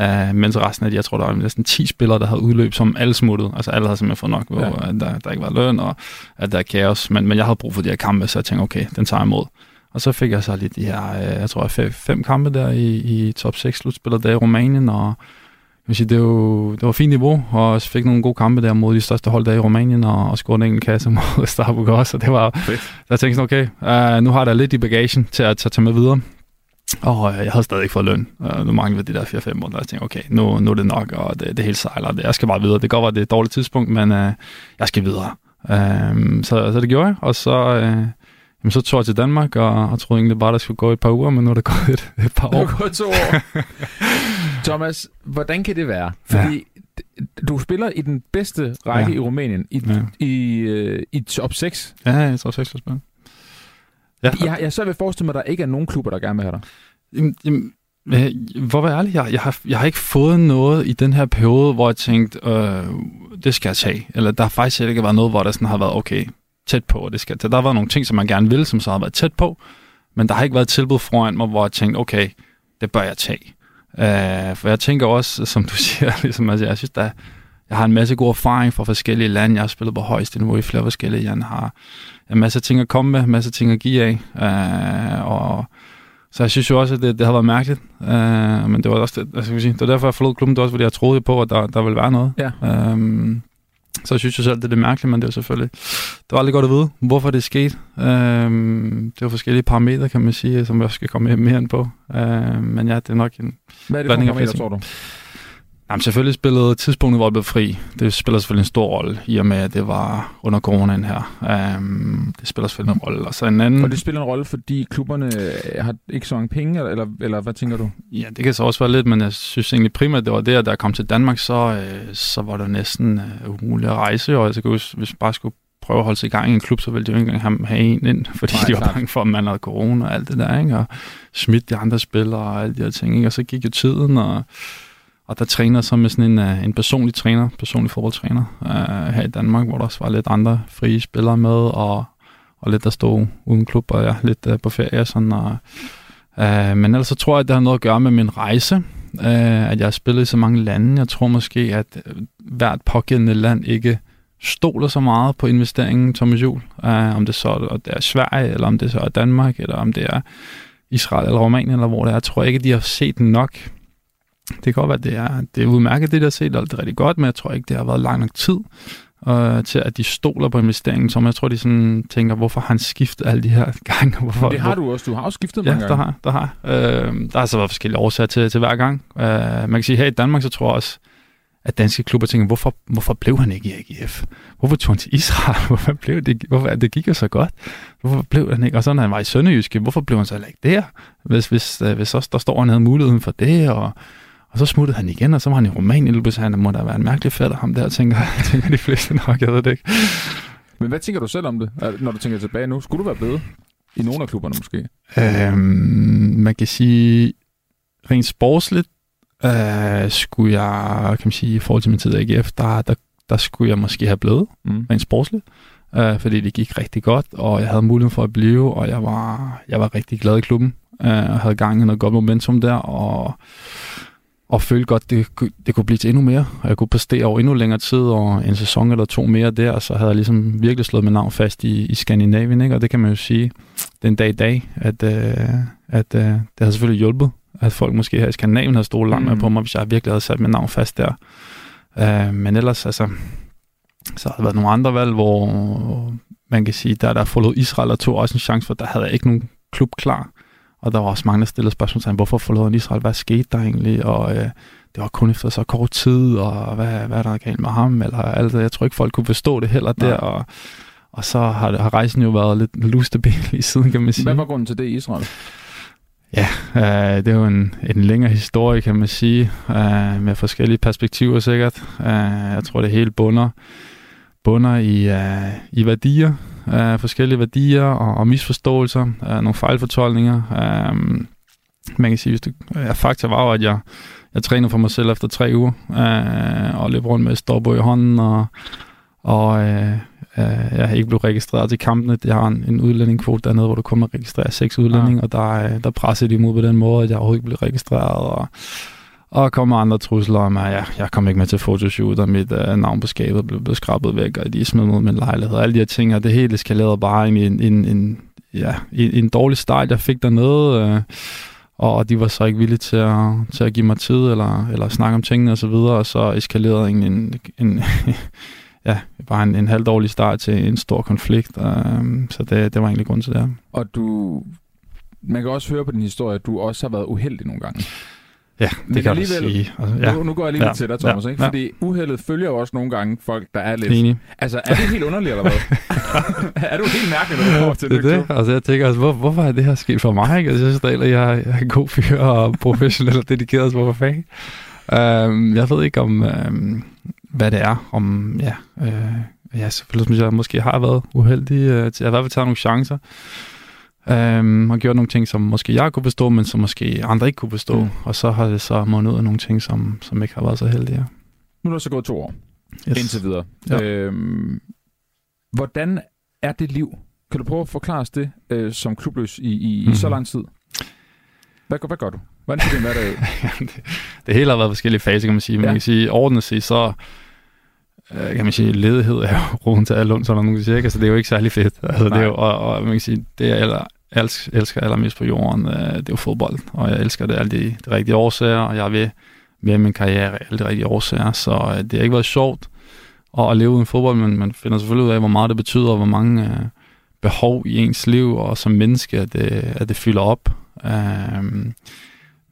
[SPEAKER 4] Øh, mens resten af de, jeg tror, der var næsten 10 spillere, der havde udløb, som alle smuttede. Altså alle havde simpelthen fået nok, hvor
[SPEAKER 2] Ja.
[SPEAKER 4] ja. der, der ikke var løn, og at der er kaos. Men, men jeg havde brug for de her kampe, så jeg tænkte, okay, den tager jeg imod. Og så fik jeg så lige de her, øh, jeg tror, fem, fem kampe der i, i top 6 slutspillet der i Rumænien, og jeg vil sige, det, var, det var fint niveau, og fik nogle gode kampe der mod de største hold der i Rumænien, og, og scorede en enkelt kasse mod Starbuck også, og det var,
[SPEAKER 2] Fedt.
[SPEAKER 4] jeg tænkte sådan, okay, uh, nu har jeg da lidt i bagagen til at, til at tage med videre. Og øh, jeg havde stadig ikke fået løn. Uh, nu manglede de der 4-5 måneder. Jeg tænkte, okay, nu, nu er det nok, og det, det hele sejler. Det, jeg skal bare videre. Det kan godt være, det er et dårligt tidspunkt, men uh, jeg skal videre. Uh, så, så det gjorde jeg, og så, uh, jamen, så tog jeg til Danmark, og, og troede egentlig bare, der skulle gå et par uger, men nu er det gået et, et par
[SPEAKER 2] Det
[SPEAKER 4] år.
[SPEAKER 2] var gået to år. Thomas, hvordan kan det være? Fordi ja. du spiller i den bedste række ja. I Rumænien, i, ja. I, øh, i top 6.
[SPEAKER 4] Ja, jeg tror seks spil. Ja,
[SPEAKER 2] Jeg, jeg så vil forestille mig, at der ikke er nogen klubber, der gerne vil have dig.
[SPEAKER 4] Jamen, jamen, øh, for at være ærlig, jeg, jeg, har, jeg har ikke fået noget i den her periode, hvor jeg tænkte, øh, det skal jeg tage. Eller der har faktisk ikke været noget, hvor der sådan har været, okay, tæt på, og det skal jeg tage. Der har været nogle ting, som man gerne vil, som så har været tæt på, men der har ikke været et tilbud foran mig, hvor jeg tænkte, okay, det bør jeg tage. Øh, for jeg tænker også, som du siger, ligesom, altså, jeg synes, der, jeg har en masse god erfaring fra forskellige lande. Jeg har spillet på højeste niveau i flere forskellige. Jeg har en masse ting at komme med, en masse ting at give af. Øh, og så jeg synes jo også, at det, det har været mærkeligt. Øh, men det var også det, altså, sige, det var derfor, jeg forlod klubben. Det var også, fordi jeg troede på, at der, der ville være noget.
[SPEAKER 2] Ja.
[SPEAKER 4] Øhm, så jeg synes jo selv, det er lidt mærkeligt, men det er selvfølgelig... Det var aldrig godt at vide, hvorfor det skete. Øhm, det er jo forskellige parametre, kan man sige, som jeg skal komme mere ind på. Øhm, men ja, det er nok en...
[SPEAKER 2] Hvad er det for parametre, tror du?
[SPEAKER 4] Jamen, selvfølgelig spillede tidspunktet, hvor jeg blev fri. Det spiller selvfølgelig en stor rolle, i og med, at det var under coronaen her. Um, det spiller selvfølgelig en rolle. Og så en anden...
[SPEAKER 2] Og det spiller en rolle, fordi klubberne øh, har ikke så mange penge, eller, eller hvad tænker du?
[SPEAKER 4] Ja, det kan så også være lidt, men jeg synes egentlig primært, det var det, at da jeg kom til Danmark, så, øh, så var det næsten øh, umuligt at rejse. Og huske, hvis man bare skulle prøve at holde sig i gang i en klub, så ville de jo ikke engang have en ind, fordi Nej, de var bange for, at man havde corona og alt det der, ikke? og smidt de andre spillere og alle de her ting. Ikke? Og så gik jo tiden, og og der træner så med sådan en, uh, en personlig træner, personlig fodboldtræner uh, her i Danmark, hvor der også var lidt andre frie spillere med, og, og lidt der stod uden klub, og ja, lidt uh, på ferie. Sådan, og, uh, men ellers så tror jeg, at det har noget at gøre med min rejse, uh, at jeg har spillet i så mange lande. Jeg tror måske, at hvert pågældende land ikke stoler så meget på investeringen Thomas Juhl. Uh, om det så er, det er Sverige, eller om det så er Danmark, eller om det er Israel eller Rumænien, eller hvor det er. Jeg tror ikke, at de har set nok det kan godt være, at det er, det er udmærket, det der set, og det er rigtig godt, men jeg tror ikke, det har været lang nok tid øh, til, at de stoler på investeringen, som jeg tror, de sådan tænker, hvorfor har han skiftet alle de her gange? Hvorfor,
[SPEAKER 2] men det har du også. Du har også skiftet mange
[SPEAKER 4] ja, gange. Ja, der har, der har. Øh, der har så været forskellige årsager til, til hver gang. Øh, man kan sige, her i Danmark, så tror jeg også, at danske klubber tænker, hvorfor, hvorfor blev han ikke i AGF? Hvorfor tog han til Israel? Hvorfor blev det, hvorfor, det gik jo så godt? Hvorfor blev han ikke? Og så når han var i Sønderjyske, hvorfor blev han så ikke der? Hvis, hvis, øh, hvis også der står, han havde muligheden for det, og og så smuttede han igen, og så var han i Rumænien, og han må da være en mærkelig fætter, ham der, tænker, tænker de fleste nok, jeg ved det ikke.
[SPEAKER 2] Men hvad tænker du selv om det, når du tænker tilbage nu? Skulle du være blevet i nogle af klubberne måske?
[SPEAKER 4] Øhm, man kan sige, rent sportsligt, øh, skulle jeg, kan man sige, i forhold til min tid i AGF, der, der, der skulle jeg måske have blevet, mm. rent sportsligt. Øh, fordi det gik rigtig godt, og jeg havde mulighed for at blive, og jeg var, jeg var rigtig glad i klubben, øh, og havde gang i noget godt momentum der, og og følte godt, det, det kunne blive til endnu mere, og jeg kunne præstere over endnu længere tid, og en sæson eller to mere der, og så havde jeg ligesom virkelig slået mit navn fast i, i Skandinavien, ikke? og det kan man jo sige den dag i dag, at, øh, at øh, det har selvfølgelig hjulpet, at folk måske her i Skandinavien har stået langt mm. med på mig, hvis jeg virkelig havde sat mit navn fast der. Øh, men ellers, altså, så har der været nogle andre valg, hvor man kan sige, der der forlod Israel og tog også en chance, for der havde jeg ikke nogen klub klar. Og der var også mange, der stillede spørgsmål til, hvorfor forlod han Israel? Hvad skete der egentlig? Og øh, det var kun efter så kort tid, og hvad, hvad er der galt med ham? Eller alt det. Jeg tror ikke, folk kunne forstå det heller Nej. der. Og, og så har, har rejsen jo været lidt lustabil i siden, kan man sige.
[SPEAKER 2] Hvad var grunden til det i Israel?
[SPEAKER 4] Ja, øh, det er jo en, en længere historie, kan man sige, øh, med forskellige perspektiver sikkert. Øh, jeg tror, det hele bunder, bunder i, øh, i værdier, af forskellige værdier og, og misforståelser, af nogle fejlfortolkninger. Um, man kan sige, hvis det, ja, fakta var jo, at jeg, jeg trænede for mig selv efter tre uger, uh, og løb rundt med storbog i hånden, og, og uh, uh, jeg ikke blevet registreret til kampene. Jeg har en, en udlændingkvote dernede, hvor du kun må registrere seks udlændinge, ja. og der, der pressede de imod på den måde, at jeg overhovedet ikke blev registreret, og og kommer andre trusler om, at ja, jeg kom ikke med til fotoshoot, og mit uh, navn på skabet blev, blev skrabet væk, og de smed mod min lejlighed, og alle de her ting, og det hele eskalerede bare ind i en, en, en, ja, en, en dårlig start, jeg fik dernede, øh, og de var så ikke villige til at, til at give mig tid, eller, eller snakke om tingene osv., og, og så eskalerede en, en, en ja, bare en, en halvdårlig start til en stor konflikt, uh, så det, det var egentlig grund til det.
[SPEAKER 2] Og du, man kan også høre på din historie, at du også har været uheldig nogle gange.
[SPEAKER 4] Ja, det Men kan du sige. Altså,
[SPEAKER 2] ja. nu, nu går jeg lige ja. til dig, Thomas. Ja. Ikke? Fordi ja. uheldet følger jo også nogle gange folk, der er lidt...
[SPEAKER 4] Enig.
[SPEAKER 2] Altså, er det helt underligt, eller hvad? er du helt mærkelig, når du kommer til
[SPEAKER 4] det? Det. Altså, jeg tænker, altså, hvor, hvorfor er det her sket for mig? Ikke? Altså, jeg synes at jeg, jeg er en god fyr og professionel og dedikeret, altså, hvorfor fanden? Um, jeg ved ikke om, um, hvad det er. Om, ja, uh, ja, selvfølgelig jeg måske har været uheldig. Uh, jeg har i hvert fald taget nogle chancer. Øhm, og gjort nogle ting, som måske jeg kunne forstå, men som måske andre ikke kunne forstå. Mm. Og så har det så måned ud af nogle ting, som, som ikke har været så heldige.
[SPEAKER 2] Nu er der så gået to år yes. indtil videre. Ja. Øhm, hvordan er det liv? Kan du prøve at forklare os det øh, som klubløs i, i, mm. i så mhm. lang tid? Hvad, hvad gør du? Hvordan ser din hverdag ud?
[SPEAKER 4] det, det hele har været forskellige faser, kan man sige. Ja. Man kan sige, ordentligt set, så øh, kan man sige, ledighed er jo roden til alle så der nogen, siger, så det er jo ikke særlig fedt. Altså, det er jo, og, og, man kan sige, det er elsker, elsker allermest på jorden, øh, det er jo fodbold, og jeg elsker det alle de, de rigtige årsager, og jeg vil med min karriere alle de rigtige årsager, så øh, det har ikke været sjovt at, at leve uden fodbold, men man finder selvfølgelig ud af, hvor meget det betyder, og hvor mange øh, behov i ens liv, og som menneske, at det, at det fylder op. Øh,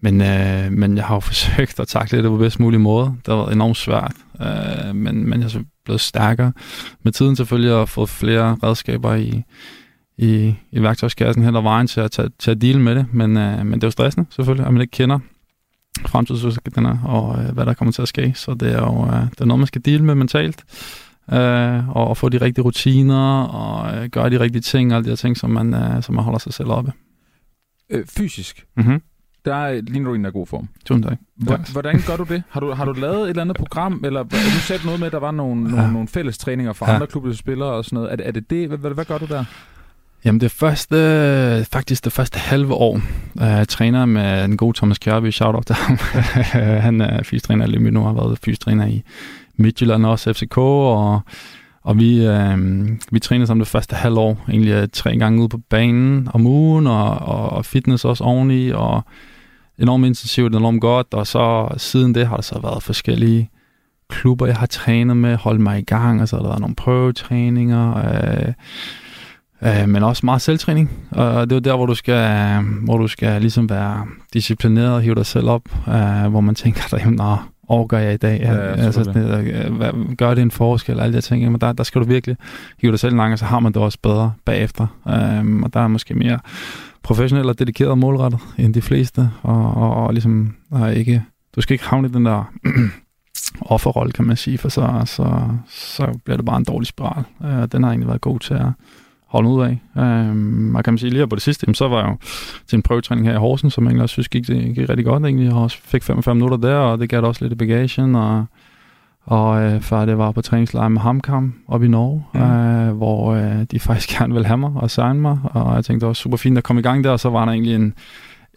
[SPEAKER 4] men, øh, men jeg har jo forsøgt at takle det på bedst mulig måde. Det har været enormt svært, øh, men, men jeg er blevet stærkere med tiden selvfølgelig, og fået flere redskaber i, i, i værktøjskassen hen ad vejen til at, til, til at deal med det. Men, øh, men det er jo stressende selvfølgelig, at man ikke kender fremtidsudsigterne og øh, hvad der kommer til at ske. Så det er jo øh, det er noget, man skal deal med mentalt. Øh, og, og få de rigtige rutiner og øh, gøre de rigtige ting, alle de her ting, som man, øh, som man holder sig selv oppe.
[SPEAKER 2] Øh, fysisk,
[SPEAKER 4] Mm-hmm.
[SPEAKER 2] der ligner du en, der er god form.
[SPEAKER 4] Tusind tak.
[SPEAKER 2] Hvor- Hvordan gør du det? Har du, har du lavet et eller andet program, eller du sagde noget med, at der var nogle, nogle,
[SPEAKER 4] Ja.
[SPEAKER 2] nogle fælles træninger for
[SPEAKER 4] Ja.
[SPEAKER 2] andre klubber spillere og sådan noget. Er, det- er det det? Hvad, hvad, hvad gør du der?
[SPEAKER 4] Jamen det første, faktisk det første halve år, jeg træner med den gode Thomas Kjærby, shout-out til ham. han er fystræner i Lemmy nu, har været fystræner i Midtjylland og også FCK, og, og vi, øh, vi træner sammen det første halve år, egentlig øh, tre gange ude på banen om ugen, og, og, og fitness også oveni, og enormt intensivt, enormt godt, og så siden det har der så været forskellige klubber, jeg har trænet med, holdt mig i gang, og så har der været nogle prøvetræninger, øh, Øh, men også meget selvtræning. Og det er jo der, hvor du skal, hvor du skal ligesom være disciplineret og hive dig selv op, øh, hvor man tænker, der, jamen, nå, overgår jeg i dag?
[SPEAKER 2] Ja,
[SPEAKER 4] altså, det, øh, hvad, gør det en forskel? Alle de ting. Jamen, der, der skal du virkelig hive dig selv gang, og så har man det også bedre bagefter. Øh, og der er måske mere professionelt og dedikeret og målrettet end de fleste. Og, og, og ligesom og ikke, du skal ikke havne i den der offerrolle, kan man sige, for så, så, så bliver det bare en dårlig spiral. Øh, den har egentlig været god til at holde ud af. Øhm, og kan man sige, lige her på det sidste, så var jeg jo til en prøvetræning her i Horsen, som jeg egentlig også synes gik, det gik rigtig godt. Egentlig. Jeg også fik 45 minutter der, og det gav da også lidt i bagagen. Og, og øh, før det var på træningslejr med Hamkam op i Norge,
[SPEAKER 2] Mm.
[SPEAKER 4] øh, hvor øh, de faktisk gerne ville have mig og signe mig. Og jeg tænkte, det var super fint at komme i gang der, og så var der egentlig en,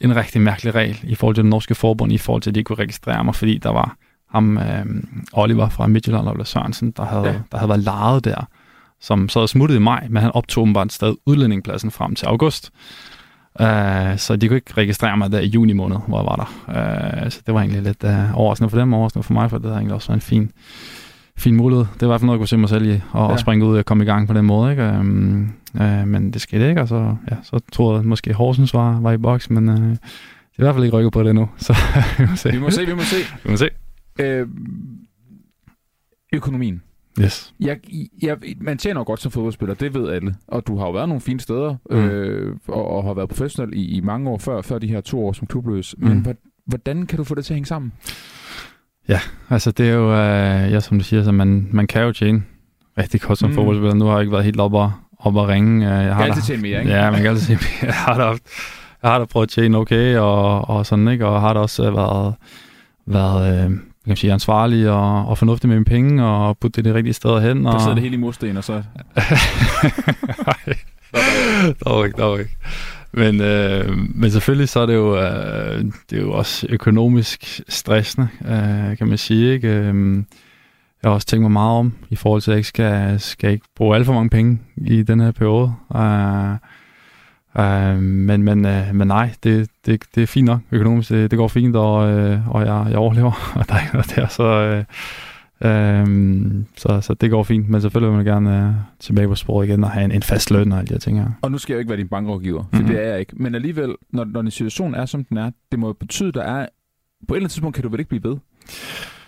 [SPEAKER 4] en rigtig mærkelig regel i forhold til det norske forbund, i forhold til, at de kunne registrere mig, fordi der var ham, øh, Oliver fra Midtjylland og Sørensen, der havde,
[SPEAKER 2] ja.
[SPEAKER 4] der havde været lejet der som så havde smuttet i maj, men han optog åbenbart stadig udlændingpladsen frem til august. Uh, så de kunne ikke registrere mig der i juni måned, hvor jeg var der. Uh, så det var egentlig lidt uh, overraskende for dem, overraskende for mig, for det havde egentlig også været en fin, fin mulighed. Det var i hvert fald noget, jeg kunne se mig selv i, og,
[SPEAKER 2] Ja.
[SPEAKER 4] ja. springe ud og komme i gang på den måde. Ikke? Um, uh, men det skete ikke, og så, ja, så troede jeg, måske Horsens var, var i boks, men uh, det er i hvert fald ikke rykket på det endnu, så vi må se.
[SPEAKER 2] Vi må se, vi må se.
[SPEAKER 4] Vi må se.
[SPEAKER 2] Øh, økonomien.
[SPEAKER 4] Yes.
[SPEAKER 2] Jeg, jeg, man tjener jo godt som fodboldspiller, det ved alle. Og du har jo været nogle fine steder, mm. Øh, og, og har været professionel i, i mange år før, før de her to år som klubløs. Men
[SPEAKER 4] Mm.
[SPEAKER 2] hvor- hvordan kan du få det til at hænge sammen?
[SPEAKER 4] Altså, det er jo, øh, ja, som du siger, så man, man kan jo tjene rigtig godt som
[SPEAKER 2] Mm.
[SPEAKER 4] fodboldspiller. Nu har jeg ikke været helt op og, op og ringe. Øh, Jeg har
[SPEAKER 2] altid tjene mere, ikke?
[SPEAKER 4] Ja, man kan altid sige, jeg har da, haft- jeg har da prøvet at tjene okay, og, og sådan, ikke? Og har da også øh, været, været øh, kan sige, ansvarlig og, og fornuftig med mine penge, og putte det de rigtige steder hen. Og...
[SPEAKER 2] sidder det hele i mursten, og så...
[SPEAKER 4] Nej, dog ikke, dog ikke. Men, øh, men selvfølgelig så er det jo, øh, det er jo også økonomisk stressende, øh, kan man sige. Ikke? Øh, jeg har også tænkt mig meget om, i forhold til, at jeg ikke skal, skal ikke bruge alt for mange penge i den her periode. Øh, øh, men, men, øh, men nej, det, det, det er fint nok økonomisk. Det, det går fint, og, øh, og jeg, jeg overlever, og der er ikke noget der. Så, øh, Øhm, så, så det går fint, men selvfølgelig vil man gerne øh, tilbage på sporet igen og have en, en fast løn og alle de her ting her.
[SPEAKER 2] Og nu skal jeg jo ikke være din bankrådgiver, for
[SPEAKER 4] Mhm.
[SPEAKER 2] det er jeg ikke. Men alligevel, når, når din situation er, som den er, det må jo betyde, der er... På et eller andet tidspunkt kan du vel ikke blive ved?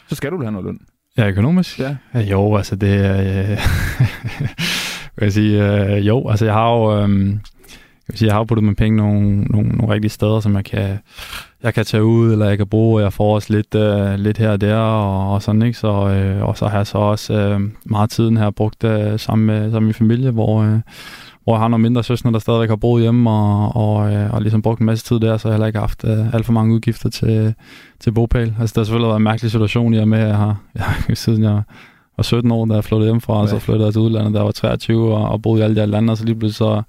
[SPEAKER 2] Så skal du vel have noget løn?
[SPEAKER 4] Ja, økonomisk?
[SPEAKER 2] Ja.
[SPEAKER 4] Ja, jo, altså det er... Øh, hvad jeg sige, øh, jo, altså jeg har jo... Øh, jeg, vil sige, jeg har puttet mine penge nogle, nogle, nogle rigtige steder, som jeg kan, jeg kan tage ud, eller jeg kan bruge, og jeg får også lidt, øh, lidt her og der, og, og sådan, ikke? Så, øh, og så har jeg så også øh, meget tiden her brugt øh, sammen, med, sammen med min familie, hvor, øh, hvor jeg har nogle mindre søstre, der stadigvæk har boet hjemme, og, og, øh, og ligesom brugt en masse tid der, så jeg har heller ikke haft øh, alt for mange udgifter til, til bopæl. Altså, det har selvfølgelig været en mærkelig situation, i og med, at jeg har, jeg, har- siden jeg var 17 år, da jeg flyttede hjemmefra, og så flyttede jeg til udlandet, jeg var 23, og, og boede i alle de her lande, og så lige pludselig så,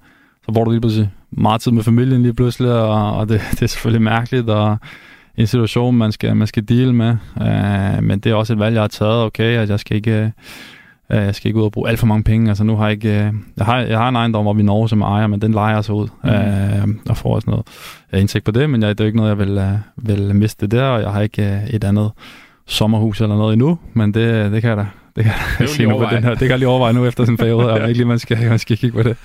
[SPEAKER 4] så bruger du lige pludselig meget tid med familien lige pludselig, og, og det, det er selvfølgelig mærkeligt, og en situation, man skal, man skal deal med. Uh, men det er også et valg, jeg har taget, okay, at jeg skal ikke, uh, jeg skal ikke ud og bruge alt for mange penge. Altså nu har jeg ikke, uh, jeg har, jeg har en ejendom oppe i Norge, som jeg ejer, men den leger jeg så ud,
[SPEAKER 2] Mhm.
[SPEAKER 4] uh, og får også noget uh, indtægt på det, men jeg, det er jo ikke noget, jeg vil, uh, vil miste der, og jeg har ikke et andet sommerhus eller noget endnu, men det, det kan jeg da, det kan jeg da
[SPEAKER 2] lige
[SPEAKER 4] nu på den her. Det kan jeg lige overveje nu efter sådan en periode, og ikke lige, man skal, man skal kigge på det.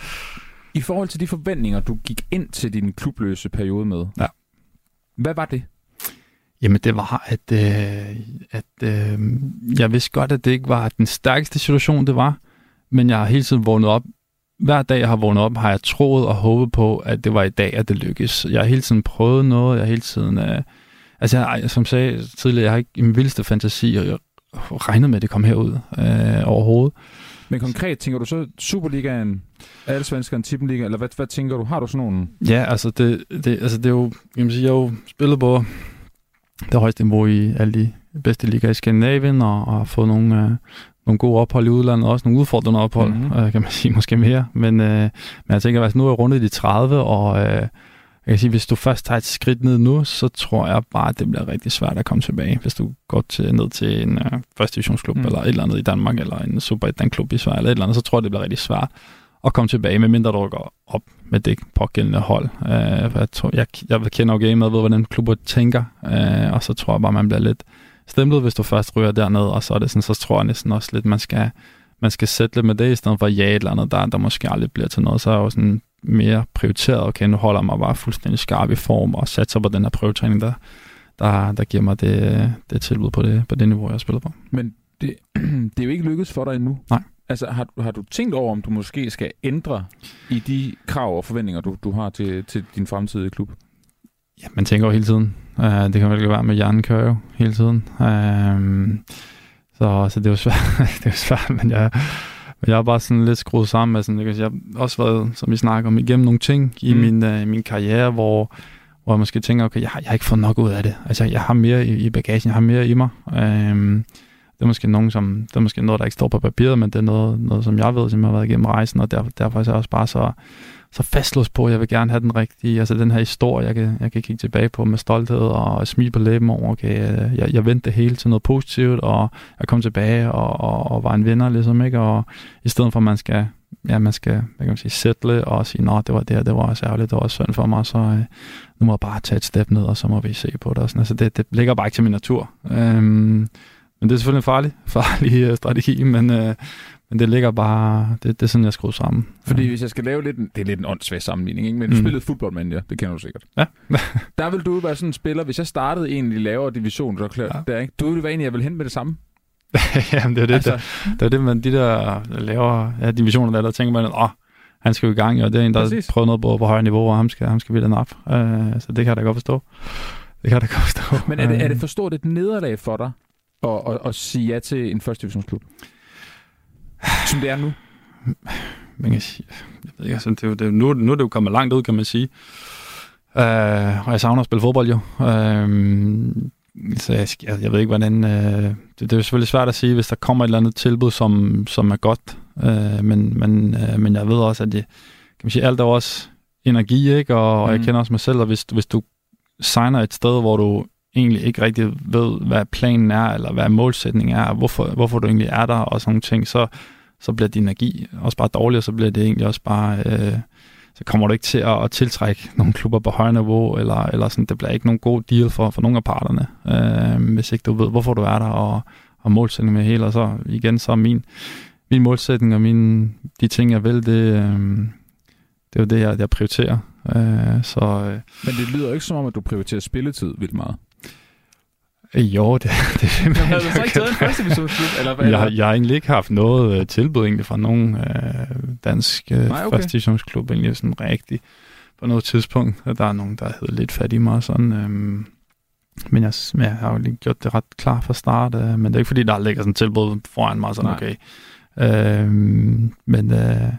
[SPEAKER 2] I forhold til de forventninger, du gik ind til din klubløse periode med,
[SPEAKER 4] Ja.
[SPEAKER 2] hvad var det?
[SPEAKER 4] Jamen det var, at, øh, at øh, jeg vidste godt, at det ikke var den stærkeste situation, det var. Men jeg har hele tiden vågnet op. Hver dag, jeg har vågnet op, har jeg troet og håbet på, at det var i dag, at det lykkes. Jeg har hele tiden prøvet noget. Jeg har hele tiden... Øh, altså, jeg, som jeg sagde tidligere, jeg har ikke min vildeste fantasi, og jeg regnet med, at det kom herud øh, overhovedet.
[SPEAKER 2] Men konkret, tænker du så Superligaen, Allsvenskeren, Tippenliga, eller hvad, hvad tænker du? Har du sådan nogle?
[SPEAKER 4] Ja, altså det, det, altså det er jo, jeg, sige, jeg har jo spillet på det højeste niveau i alle de bedste ligaer i Skandinavien, og, og har fået nogle, øh, nogle gode ophold i udlandet, også nogle udfordrende ophold, mm-hmm. øh, kan man sige, måske mere. Men, øh, men jeg tænker, at altså, nu er jeg rundet de 30, og øh, jeg kan sige, hvis du først tager et skridt ned nu, så tror jeg bare, at det bliver rigtig svært at komme tilbage, hvis du går til, ned til en uh, første divisionsklub, mm. eller et eller andet i Danmark, eller en Super 1 klub i Sverige, eller et eller andet, så tror jeg, det bliver rigtig svært at komme tilbage, medmindre du går op med det pågældende hold. Uh, jeg, tror, jeg, jeg kender jo gamet, ved hvordan klubber tænker, uh, og så tror jeg bare, man bliver lidt stemplet, hvis du først ryger derned, og så er det sådan, så tror jeg næsten også lidt, man skal, man skal sætte lidt med det, i stedet for at jage et eller andet, der, der måske aldrig bliver til noget. Så er jo sådan mere prioriteret, okay, nu holder mig bare fuldstændig skarp i form og satser på den her prøvetræning, der, der, der giver mig det, det tilbud på det, på det niveau, jeg spiller på.
[SPEAKER 2] Men det, det er jo ikke lykkedes for dig endnu.
[SPEAKER 4] Nej.
[SPEAKER 2] Altså, har, har du tænkt over, om du måske skal ændre i de krav og forventninger, du, du har til, til din fremtidige klub?
[SPEAKER 4] Ja, man tænker jo hele tiden. Uh, det kan vel være med hjernen kører jo hele tiden. Uh, så, så det er jo svært, det er jo svært men jeg, men jeg har bare sådan lidt skruet sammen med sådan, jeg har også været, som vi snakker om, igennem nogle ting i mm. min, uh, min karriere, hvor, hvor jeg måske tænker, okay, jeg, jeg har ikke fået nok ud af det. Altså, jeg har mere i, i bagagen, jeg har mere i mig. Um, det er måske nogen, som, det er måske noget, der ikke står på papiret, men det er noget, noget som jeg ved, som jeg har været igennem rejsen, og derfor, derfor er jeg også bare så, så fastlåst på, at jeg vil gerne have den rigtige, altså den her historie, jeg kan, jeg kan kigge tilbage på med stolthed og smil på læben over, okay, øh, jeg, jeg vendte det hele til noget positivt, og jeg kom tilbage og, og, og var en vinder, ligesom, ikke? Og i stedet for, at man skal, ja, man skal, hvad kan man sige, sætte og sige, nå, det var det her, det var også ærgerligt, det var også synd for mig, så øh, nu må jeg bare tage et step ned, og så må vi se på det. Og sådan. Altså, det, det ligger bare ikke til min natur. Øhm, men det er selvfølgelig en farlig, farlig øh, strategi, men, øh, men det ligger bare, det, det er sådan, jeg skruer sammen.
[SPEAKER 2] Fordi ja. hvis jeg skal lave lidt, det er lidt en åndssvag sammenligning, ikke? men du mm. spillede fodboldmand, det kender du sikkert.
[SPEAKER 4] Ja.
[SPEAKER 2] der vil du være sådan en spiller, hvis jeg startede en i lavere division, så klart, ja. der, ikke? du ville være en, jeg vil hente med det samme.
[SPEAKER 4] Jamen, det er det, altså... der, det er det, man, de der lavere ja, divisioner, der, der tænker man, åh, han skal jo i gang, og det er en, der Præcis. prøver noget på, på højere niveau, og ham skal, ham skal vi den op. Uh, så det kan jeg da godt forstå. Det kan jeg da godt forstå.
[SPEAKER 2] Men er det, er det for stort et nederlag for dig, at, at, at sige ja til en første divisionsklub? Som det er nu?
[SPEAKER 4] Man kan sige, jeg ved ikke, altså, det er jo, det er, nu, nu er det jo kommet langt ud, kan man sige. Uh, og jeg savner at spille fodbold jo. Uh, så jeg, jeg, jeg ved ikke, hvordan... Uh, det, det er jo selvfølgelig svært at sige, hvis der kommer et eller andet tilbud, som, som er godt. Uh, men, men, uh, men jeg ved også, at det, kan man sige, alt er også energi, ikke? Og, mm. og jeg mm. kender også mig selv, og hvis, hvis du signer et sted, hvor du egentlig ikke rigtig ved, hvad planen er, eller hvad målsætningen er, hvorfor, hvorfor du egentlig er der, og sådan nogle ting, så, så bliver din energi også bare dårlig, og så bliver det egentlig også bare... Øh, så kommer du ikke til at, at tiltrække nogle klubber på højere niveau, eller, eller sådan, det bliver ikke nogen god deal for, for nogle af parterne, øh, hvis ikke du ved, hvorfor du er der, og, og målsætningen med hele, og så igen, så min, min målsætning og min, de ting, jeg vil, det, øh, det er jo det, jeg, jeg prioriterer. Øh, så, øh.
[SPEAKER 2] Men det lyder ikke som om, at du prioriterer spilletid vildt meget.
[SPEAKER 4] Jo, det, det
[SPEAKER 2] er det. Har du så ikke taget en første Eller, eller?
[SPEAKER 4] Jeg, jeg har egentlig ikke haft noget uh, tilbud egentlig fra nogen uh, dansk uh, Nej, okay. første divisionsklub, egentlig sådan rigtigt på noget tidspunkt. Der er nogen, der hedder lidt fat i mig sådan. Um, men jeg, jeg har jo lige gjort det ret klar fra start, uh, men det er ikke fordi, der ligger sådan et tilbud foran mig, sådan Nej. okay. Uh, men uh,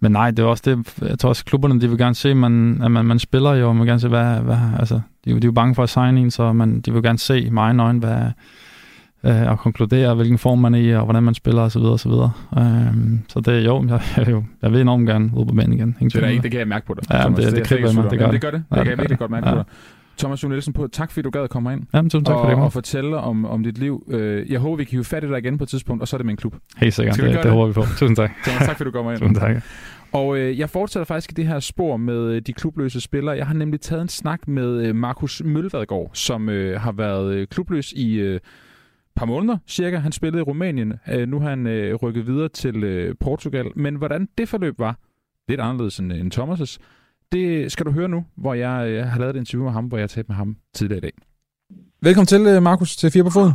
[SPEAKER 4] men nej, det er også det, jeg tror også, klubberne, de vil gerne se, man, at man, man spiller jo, man vil gerne se, hvad, hvad altså, de, de er jo bange for at signe en, så man, de vil gerne se mig øjne, hvad, øh, og konkludere, hvilken form man er i, og hvordan man spiller, osv. Så, videre, øh, så det er jo, jeg, jeg, jeg vil enormt gerne ud på banen igen.
[SPEAKER 2] det, er ikke, det kan jeg mærke på dig.
[SPEAKER 4] Ja, Thomas. det, det, det, det,
[SPEAKER 2] mig,
[SPEAKER 4] det, gør
[SPEAKER 2] det. det gør det. Det kan jeg virkelig godt mærke ja. på dig. Thomas Nielsen på, tak fordi du gad at komme ind.
[SPEAKER 4] Jamen, tusind tak
[SPEAKER 2] og,
[SPEAKER 4] for det.
[SPEAKER 2] Og fortælle om, om dit liv. Øh, jeg håber, vi kan hive fat i dig igen på et tidspunkt, og så er det med en klub.
[SPEAKER 4] Helt sikkert, det, det, det, håber vi på. Tusind tak.
[SPEAKER 2] Thomas, tak fordi du kommer ind.
[SPEAKER 4] Tusind tak.
[SPEAKER 2] Og øh, jeg fortsætter faktisk i det her spor med øh, de klubløse spillere. Jeg har nemlig taget en snak med øh, Markus Mølvadgaard, som øh, har været øh, klubløs i øh, par måneder cirka. Han spillede i Rumænien. Øh, nu har han øh, rykket videre til øh, Portugal. Men hvordan det forløb var, lidt anderledes end, end Thomas' det skal du høre nu, hvor jeg øh, har lavet et interview med ham, hvor jeg har talt med ham tidligere i dag. Velkommen til, øh, Markus, til Fire på Foden.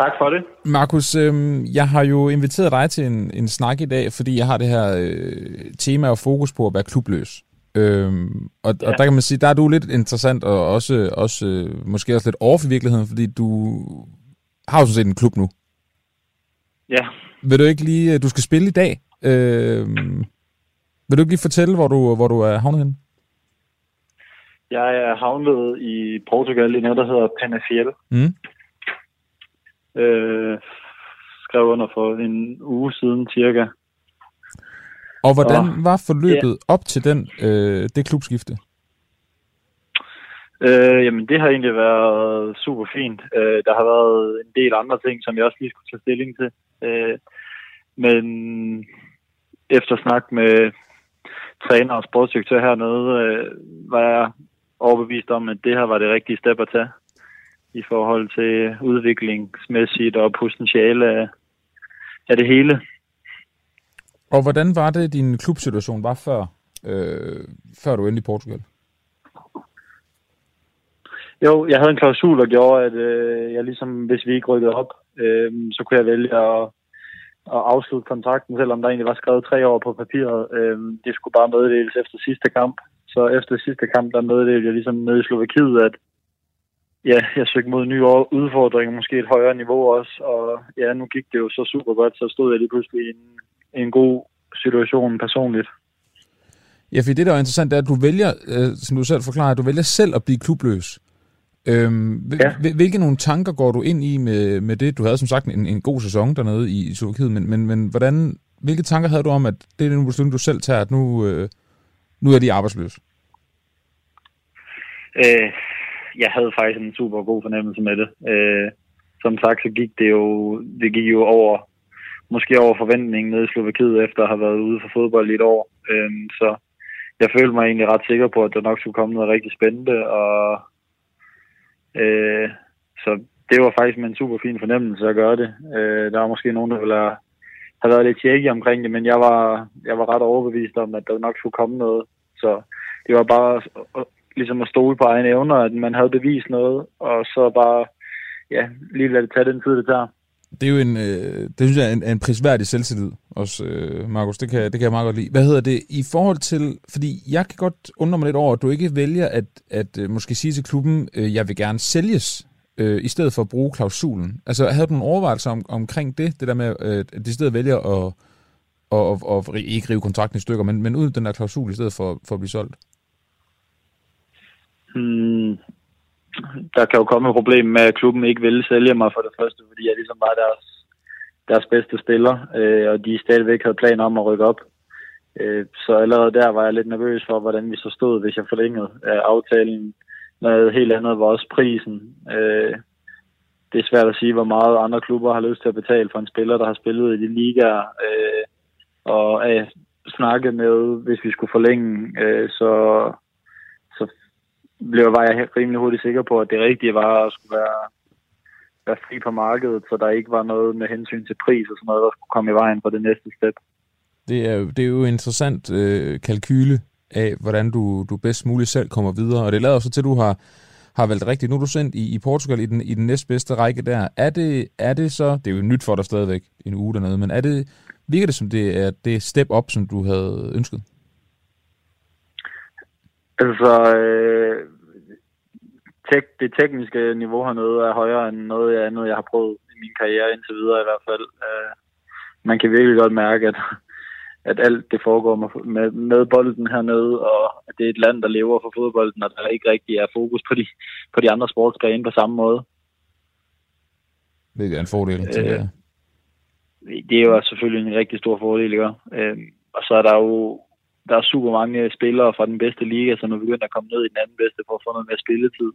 [SPEAKER 5] Tak for det.
[SPEAKER 2] Markus, øh, jeg har jo inviteret dig til en, en snak i dag, fordi jeg har det her øh, tema og fokus på at være klubløs. Øhm, og, ja. og der kan man sige, der er du lidt interessant, og også, også øh, måske også lidt off i virkeligheden, fordi du har jo sådan set en klub nu.
[SPEAKER 5] Ja.
[SPEAKER 2] Vil du ikke lige, du skal spille i dag, øh, vil du ikke lige fortælle, hvor du, hvor du er havnet henne?
[SPEAKER 5] Jeg er havnet i Portugal i noget, der hedder Penafiel.
[SPEAKER 2] Mm.
[SPEAKER 5] Øh, skrev under for en uge siden cirka.
[SPEAKER 2] Og hvordan og, var forløbet ja. op til den, øh, det klubskifte?
[SPEAKER 5] Øh, jamen, det har egentlig været super fint. Øh, der har været en del andre ting, som jeg også lige skulle tage stilling til. Øh, men efter snak med træner og sportsdirektør hernede, øh, var jeg overbevist om, at det her var det rigtige step at tage i forhold til udviklingsmæssigt og potentiale af, af det hele.
[SPEAKER 2] Og hvordan var det, din klubsituation var før, øh, før du endte i Portugal?
[SPEAKER 5] Jo, jeg havde en klausul, der gjorde, at øh, jeg ligesom, hvis vi ikke rykkede op, øh, så kunne jeg vælge at, at afslutte kontrakten, selvom der egentlig var skrevet tre år på papiret. Øh, det skulle bare meddeles efter sidste kamp. Så efter sidste kamp, der meddelte jeg ligesom nede i Slovakiet, at ja, jeg søgte mod nye udfordringer, måske et højere niveau også. Og ja, nu gik det jo så super godt, så stod jeg lige pludselig i en, en god situation personligt.
[SPEAKER 2] Ja, for det, der er interessant, det er, at du vælger, øh, som du selv forklarer, at du vælger selv at blive klubløs. Øhm, ja. Hvilke nogle tanker går du ind i med, med det? Du havde som sagt en, en god sæson dernede i, i Slovakiet, men, men, men hvordan, hvilke tanker havde du om, at det er den beslutning, du selv tager, at nu, øh, nu er de arbejdsløse?
[SPEAKER 5] Øh, jeg havde faktisk en super god fornemmelse med det. Øh, som sagt, så gik det jo, det gik jo over, måske over forventningen nede i Slovakiet, efter at have været ude for fodbold i et år. Øh, så jeg følte mig egentlig ret sikker på, at der nok skulle komme noget rigtig spændende, og øh, så det var faktisk med en super fin fornemmelse at gøre det. Øh, der var måske nogen, der ville have, have været lidt tjekke omkring det, men jeg var, jeg var ret overbevist om, at der nok skulle komme noget. Så det var bare ligesom at stole på egne evner, at man havde bevist noget, og så bare ja, lige lade det tage den tid, det tager.
[SPEAKER 2] Det er jo en, øh, det synes jeg er en, en prisværdig selvtillid også, øh, Markus. Det kan, det kan jeg meget godt lide. Hvad hedder det i forhold til, fordi jeg kan godt undre mig lidt over, at du ikke vælger at, at øh, måske sige til klubben, øh, jeg vil gerne sælges, øh, i stedet for at bruge klausulen. Altså havde du en overvejelse om, omkring det, det der med, øh, at de stedet vælger at, at, at, og ikke rive kontrakten i stykker, men, men ud den der klausul i stedet for, for at blive solgt?
[SPEAKER 5] Hmm, der kan jo komme et problem med, at klubben ikke vil sælge mig for det første, fordi jeg ligesom var deres, deres bedste spiller, øh, og de stadigvæk havde planer om at rykke op. Øh, så allerede der var jeg lidt nervøs for, hvordan vi så stod, hvis jeg forlængede øh, aftalen. Noget helt andet var også prisen. Øh, det er svært at sige, hvor meget andre klubber har lyst til at betale for en spiller, der har spillet i de ligaer. Øh, og øh, snakke med, hvis vi skulle forlænge, øh, så blev, var jeg rimelig hurtigt sikker på, at det rigtige var at skulle være, være fri på markedet, så der ikke var noget med hensyn til pris og sådan noget, der skulle komme i vejen for det næste step.
[SPEAKER 2] Det er, det er jo interessant øh, kalkyle af, hvordan du, du bedst muligt selv kommer videre, og det lader så til, at du har, har valgt rigtigt. Nu er du sendt i, i Portugal i den, i den næstbedste række der. Er det, er det så, det er jo nyt for dig stadigvæk, en uge dernede, men er det, virker det som det er det step op, som du havde ønsket?
[SPEAKER 5] Altså, øh, tek- det tekniske niveau hernede er højere end noget andet, jeg har prøvet i min karriere indtil videre i hvert fald. Øh, man kan virkelig godt mærke, at, at alt det foregår med, med, med bolden hernede, og at det er et land, der lever for fodbolden, og der ikke rigtig er fokus på de, på de andre sportsgrene på samme måde.
[SPEAKER 2] Det er en fordel til øh,
[SPEAKER 5] Det er jo selvfølgelig en rigtig stor fordel, ikke? Øh, og så er der jo der er super mange øh, spillere fra den bedste liga, som er begyndt at komme ned i den anden bedste for at få noget mere spilletid.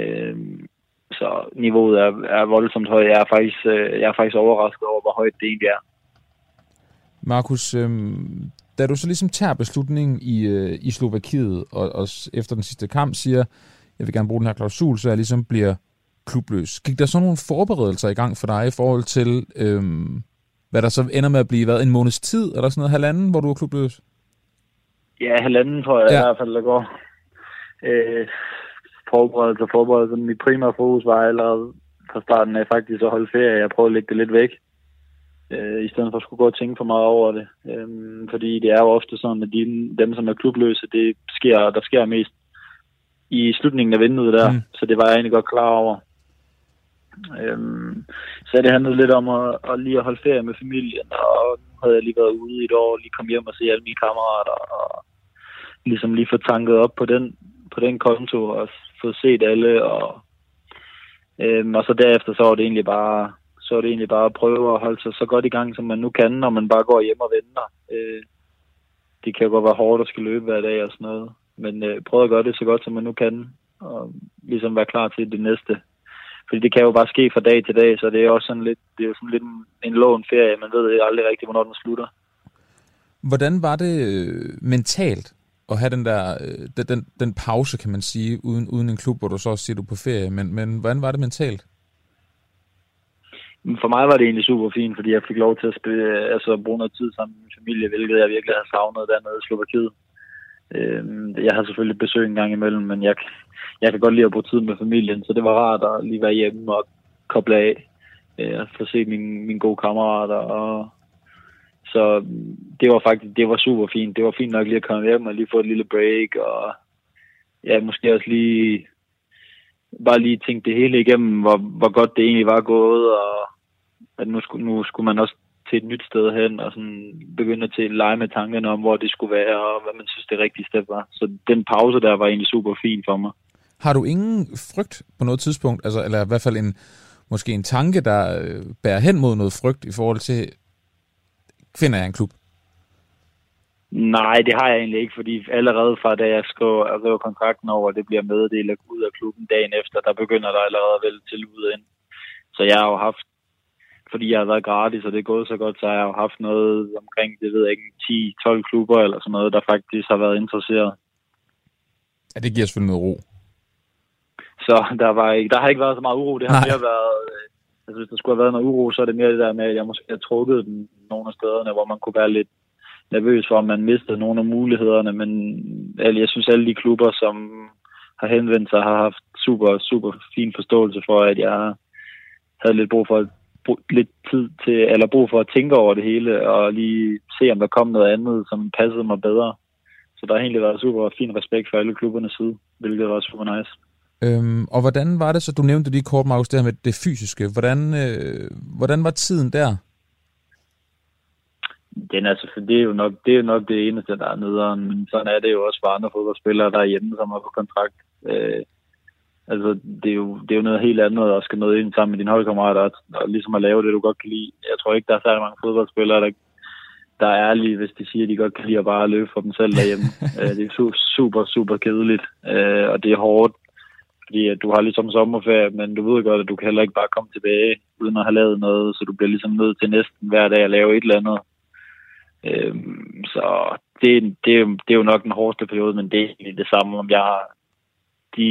[SPEAKER 5] Øh, så niveauet er, er voldsomt højt. Jeg er, faktisk, øh, jeg er faktisk overrasket over, hvor højt det egentlig er.
[SPEAKER 2] Markus, øh, da du så ligesom tager beslutningen i, øh, i Slovakiet, og, og efter den sidste kamp siger, jeg vil gerne bruge den her klausul, så jeg ligesom bliver klubløs. Gik der så nogle forberedelser i gang for dig i forhold til, øh, hvad der så ender med at blive hvad, en måneds tid, eller sådan noget halvanden, hvor du er klubløs?
[SPEAKER 5] Ja, halvanden tror jeg ja. i hvert fald, der går. Øh, forberedelse og forberedelse. Mit primære fokus var allerede fra starten af faktisk at holde ferie. Jeg prøvede at lægge det lidt væk, øh, i stedet for at skulle gå og tænke for meget over det. Øh, fordi det er jo ofte sådan, at de, dem, som er klubløse, det sker, der sker mest i slutningen af vinduet der. Mm. Så det var jeg egentlig godt klar over. Øhm, så det handlede lidt om at, at lige at holde ferie med familien, og nu havde jeg lige været ude i et år, lige kom hjem og se alle mine kammerater, og ligesom lige få tanket op på den, på den konto, og få set alle, og, øhm, og så derefter så var det egentlig bare så er det egentlig bare at prøve at holde sig så godt i gang, som man nu kan, når man bare går hjem og venter. Øh, det kan jo godt være hårdt at skal løbe hver dag og sådan noget, men øh, prøv at gøre det så godt, som man nu kan, og ligesom være klar til det næste fordi det kan jo bare ske fra dag til dag, så det er også sådan lidt, det er jo sådan lidt en, en lån ferie. Man ved aldrig rigtigt, hvornår den slutter.
[SPEAKER 2] Hvordan var det øh, mentalt at have den der øh, den, den, den pause, kan man sige, uden, uden en klub, hvor du så også siger, du på ferie. Men, men hvordan var det mentalt?
[SPEAKER 5] For mig var det egentlig super fint, fordi jeg fik lov til at spille, øh, altså, bruge noget tid sammen med min familie, hvilket jeg virkelig har savnet dernede i Slovakiet. Øhm, jeg har selvfølgelig besøg en gang imellem, men jeg, jeg kan godt lide at bruge tid med familien, så det var rart at lige være hjemme og koble af. Øh, få set mine, mine gode kammerater. Og, så mm, det var faktisk det var super fint. Det var fint nok lige at komme hjem og lige få et lille break. Og ja, måske også lige bare lige tænke det hele igennem, hvor, hvor godt det egentlig var gået, og at nu skulle, nu skulle man også til et nyt sted hen, og sådan begynde til at lege med tankerne om, hvor det skulle være, og hvad man synes det rigtige sted var. Så den pause der var egentlig super fin for mig.
[SPEAKER 2] Har du ingen frygt på noget tidspunkt, altså, eller i hvert fald en, måske en tanke, der øh, bærer hen mod noget frygt i forhold til, finder jeg en klub?
[SPEAKER 5] Nej, det har jeg egentlig ikke, fordi allerede fra da jeg skrev, rev kontrakten over, det bliver meddelt ud af klubben dagen efter, der begynder der allerede at vælge tilbud ind. Så jeg har jo haft, fordi jeg har været gratis, og det er gået så godt, så har jeg jo haft noget omkring, det ved jeg ikke, 10-12 klubber eller sådan noget, der faktisk har været interesseret.
[SPEAKER 2] Ja, det giver selvfølgelig noget ro.
[SPEAKER 5] Så der, var ikke, der har ikke været så meget uro. Det har Nej. mere været... Altså, hvis der skulle have været noget uro, så er det mere det der med, at jeg måske har trukket den nogle af stederne, hvor man kunne være lidt nervøs for, om man mistede nogle af mulighederne. Men altså, jeg synes, alle de klubber, som har henvendt sig, har haft super, super fin forståelse for, at jeg havde lidt brug for lidt tid til, eller brug for at tænke over det hele, og lige se, om der kom noget andet, som passede mig bedre. Så der har egentlig været super fin respekt for alle klubbernes side, hvilket var super nice.
[SPEAKER 2] Øhm, og hvordan var det så, du nævnte lige kort, Markus, det her med det fysiske. Hvordan, øh, hvordan var tiden der?
[SPEAKER 5] Den er for det er jo nok det, er nok det eneste, der er nederen. Men sådan er det jo også for andre fodboldspillere, der er hjemme, som har på kontrakt. Øh, altså, det er, jo, det er jo noget helt andet at skal møde ind sammen med dine holdkammerater og, og ligesom at lave det, du godt kan lide. Jeg tror ikke, der er særlig mange fodboldspillere, der, der er ærlige, hvis de siger, at de godt kan lide at bare løbe for dem selv derhjemme. øh, det er super, super kedeligt, øh, og det er hårdt fordi at du har ligesom sommerferie, men du ved godt, at du kan heller ikke bare komme tilbage uden at have lavet noget, så du bliver ligesom nødt til næsten hver dag at lave et eller andet. Øhm, så det, det, det er jo nok den hårdeste periode, men det er det samme, om jeg har de,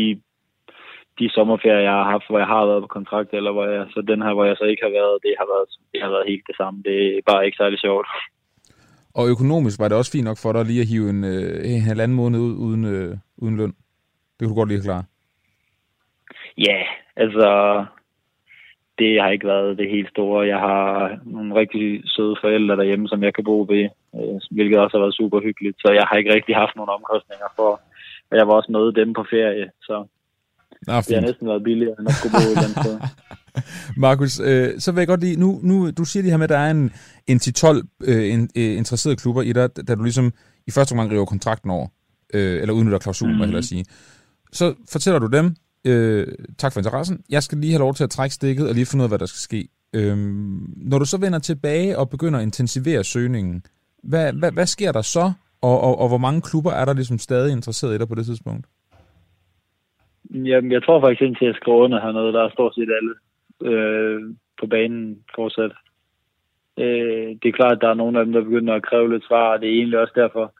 [SPEAKER 5] de sommerferier, jeg har haft, hvor jeg har været på kontrakt, eller hvor jeg, så den her, hvor jeg så ikke har været, det har været, det har været helt det samme. Det er bare ikke særlig sjovt.
[SPEAKER 2] Og økonomisk var det også fint nok for dig lige at hive en, øh, en halvanden måned ud uden, øh, uden løn. Det kunne du godt lige klare.
[SPEAKER 5] Ja, altså, det har ikke været det helt store. Jeg har nogle rigtig søde forældre derhjemme, som jeg kan bo ved, øh, hvilket også har været super hyggeligt. Så jeg har ikke rigtig haft nogle omkostninger for, og jeg var også med dem på ferie, så Nå, det har næsten været billigere, end at skulle bo i den sted.
[SPEAKER 2] Markus, øh, så vil jeg godt lige, nu, nu, du siger det her med, at der er en, en 10-12 øh, en, øh, interesserede klubber i dig, da du ligesom i første omgang river kontrakten over, øh, eller udnytter klausulen, mm. må jeg sige. Så fortæller du dem, øh, tak for interessen. Jeg skal lige have lov til at trække stikket og lige finde ud af, hvad der skal ske. Øhm, når du så vender tilbage og begynder at intensivere søgningen, hvad, hvad, hvad sker der så? Og, og, og hvor mange klubber er der ligesom stadig interesseret i dig på det tidspunkt?
[SPEAKER 5] Jamen, jeg tror faktisk indtil jeg skriver under hernede, noget, der er stort set alle øh, på banen fortsat. Øh, det er klart, at der er nogle af dem, der begynder at kræve lidt svar, og det er egentlig også derfor,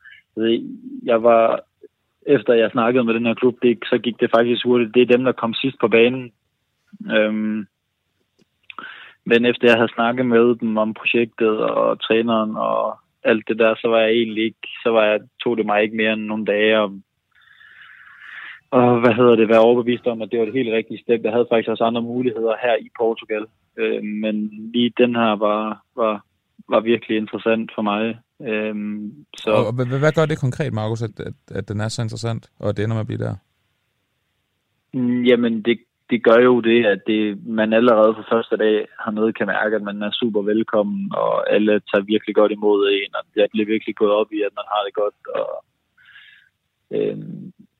[SPEAKER 5] jeg var efter jeg snakkede med den her klub, det, så gik det faktisk hurtigt. Det er dem, der kom sidst på banen. Øhm, men efter jeg havde snakket med dem om projektet og træneren og alt det der, så var jeg egentlig ikke, så var jeg, tog det mig ikke mere end nogle dage og og hvad hedder det, være overbevist om, at det var det helt rigtige step. Jeg havde faktisk også andre muligheder her i Portugal, øh, men lige den her var, var, var virkelig interessant for mig. Øh,
[SPEAKER 2] så... Og hvad, hvad gør det konkret, Markus, at, at, at den er så interessant, og at det ender med at blive der?
[SPEAKER 5] Mm, jamen, det, det gør jo det, at det, man allerede fra første dag har noget kan mærke, at man er super velkommen, og alle tager virkelig godt imod en, og det bliver virkelig gået op i, at man har det godt, og øh,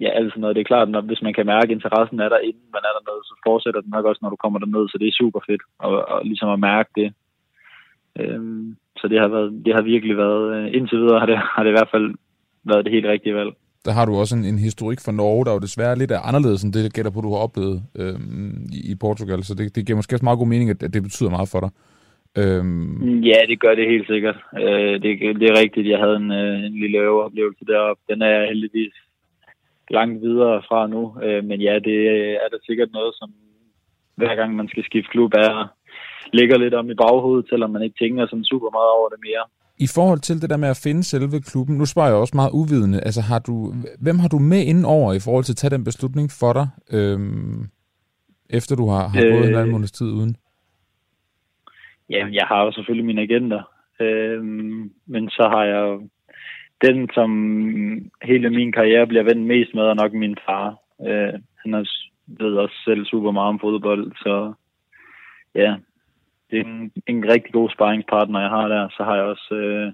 [SPEAKER 5] ja, alt sådan noget. Det er klart, at hvis man kan mærke, at interessen er der, inden man er dernede, så fortsætter den nok også, når du kommer derned, så det er super fedt, og, og ligesom at mærke det. Øh, så det har, været, det har virkelig været, øh, indtil videre har det, har det i hvert fald været det helt rigtige valg
[SPEAKER 2] der har du også en, en historik for Norge, der jo desværre lidt er anderledes end det, der gætter på, du har oplevet øhm, i, i Portugal. Så det, det giver måske også meget god mening, at, at det betyder meget for dig.
[SPEAKER 5] Øhm. Ja, det gør det helt sikkert. Øh, det, det er rigtigt, jeg havde en, øh, en lille øveoplevelse deroppe. Den er jeg heldigvis langt videre fra nu. Øh, men ja, det er da sikkert noget, som hver gang man skal skifte klub, er, ligger lidt om i baghovedet, selvom man ikke tænker sådan super meget over det mere.
[SPEAKER 2] I forhold til det der med at finde selve klubben, nu spørger jeg også meget uvidende, altså har du, hvem har du med ind over i forhold til at tage den beslutning for dig, øhm, efter du har, har øh, gået en halv måneds tid uden?
[SPEAKER 5] Jamen, jeg har jo selvfølgelig mine agenter, øhm, men så har jeg jo den, som hele min karriere bliver vendt mest med, er nok min far. Øh, han er, ved også selv super meget om fodbold, så ja, det er en, en rigtig god sparringspartner, jeg har der. Så har jeg også øh,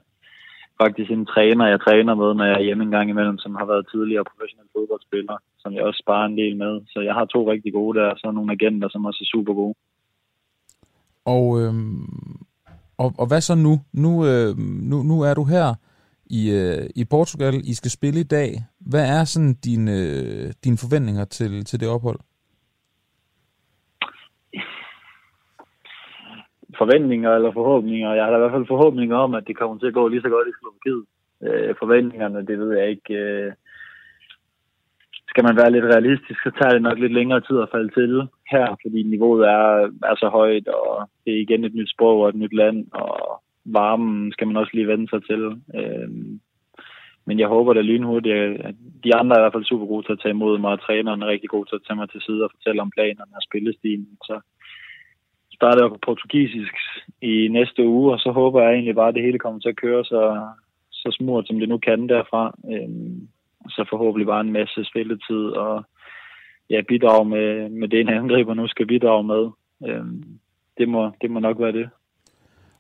[SPEAKER 5] faktisk en træner, jeg træner med, når jeg er hjemme en gang imellem, som har været tidligere professionel fodboldspiller, som jeg også sparer en del med. Så jeg har to rigtig gode der, og så nogle agenter, som også er super gode.
[SPEAKER 2] Og, øh, og, og hvad så nu? Nu, øh, nu, nu er du her i, øh, i Portugal. I skal spille i dag. Hvad er sådan dine, øh, dine forventninger til, til det ophold?
[SPEAKER 5] Forventninger eller forhåbninger. Jeg har da i hvert fald forhåbninger om, at det kommer til at gå lige så godt i Slovakiet. Øh, forventningerne, det ved jeg ikke. Øh, skal man være lidt realistisk, så tager det nok lidt længere tid at falde til her, fordi niveauet er, er så højt, og det er igen et nyt sprog og et nyt land, og varmen skal man også lige vende sig til. Øh, men jeg håber, det lynhurtigt, at De andre er i hvert fald super gode til at tage imod mig, og træneren er rigtig god til at tage mig til side og fortælle om planerne og spillestilen. Så starter jeg på portugisisk i næste uge, og så håber jeg egentlig bare, at det hele kommer til at køre så, så smurt, som det nu kan derfra. Øhm, så forhåbentlig bare en masse spilletid, og ja, bidrage med, med det, en angriber nu skal bidrage med. Øhm, det, må, det må nok være det.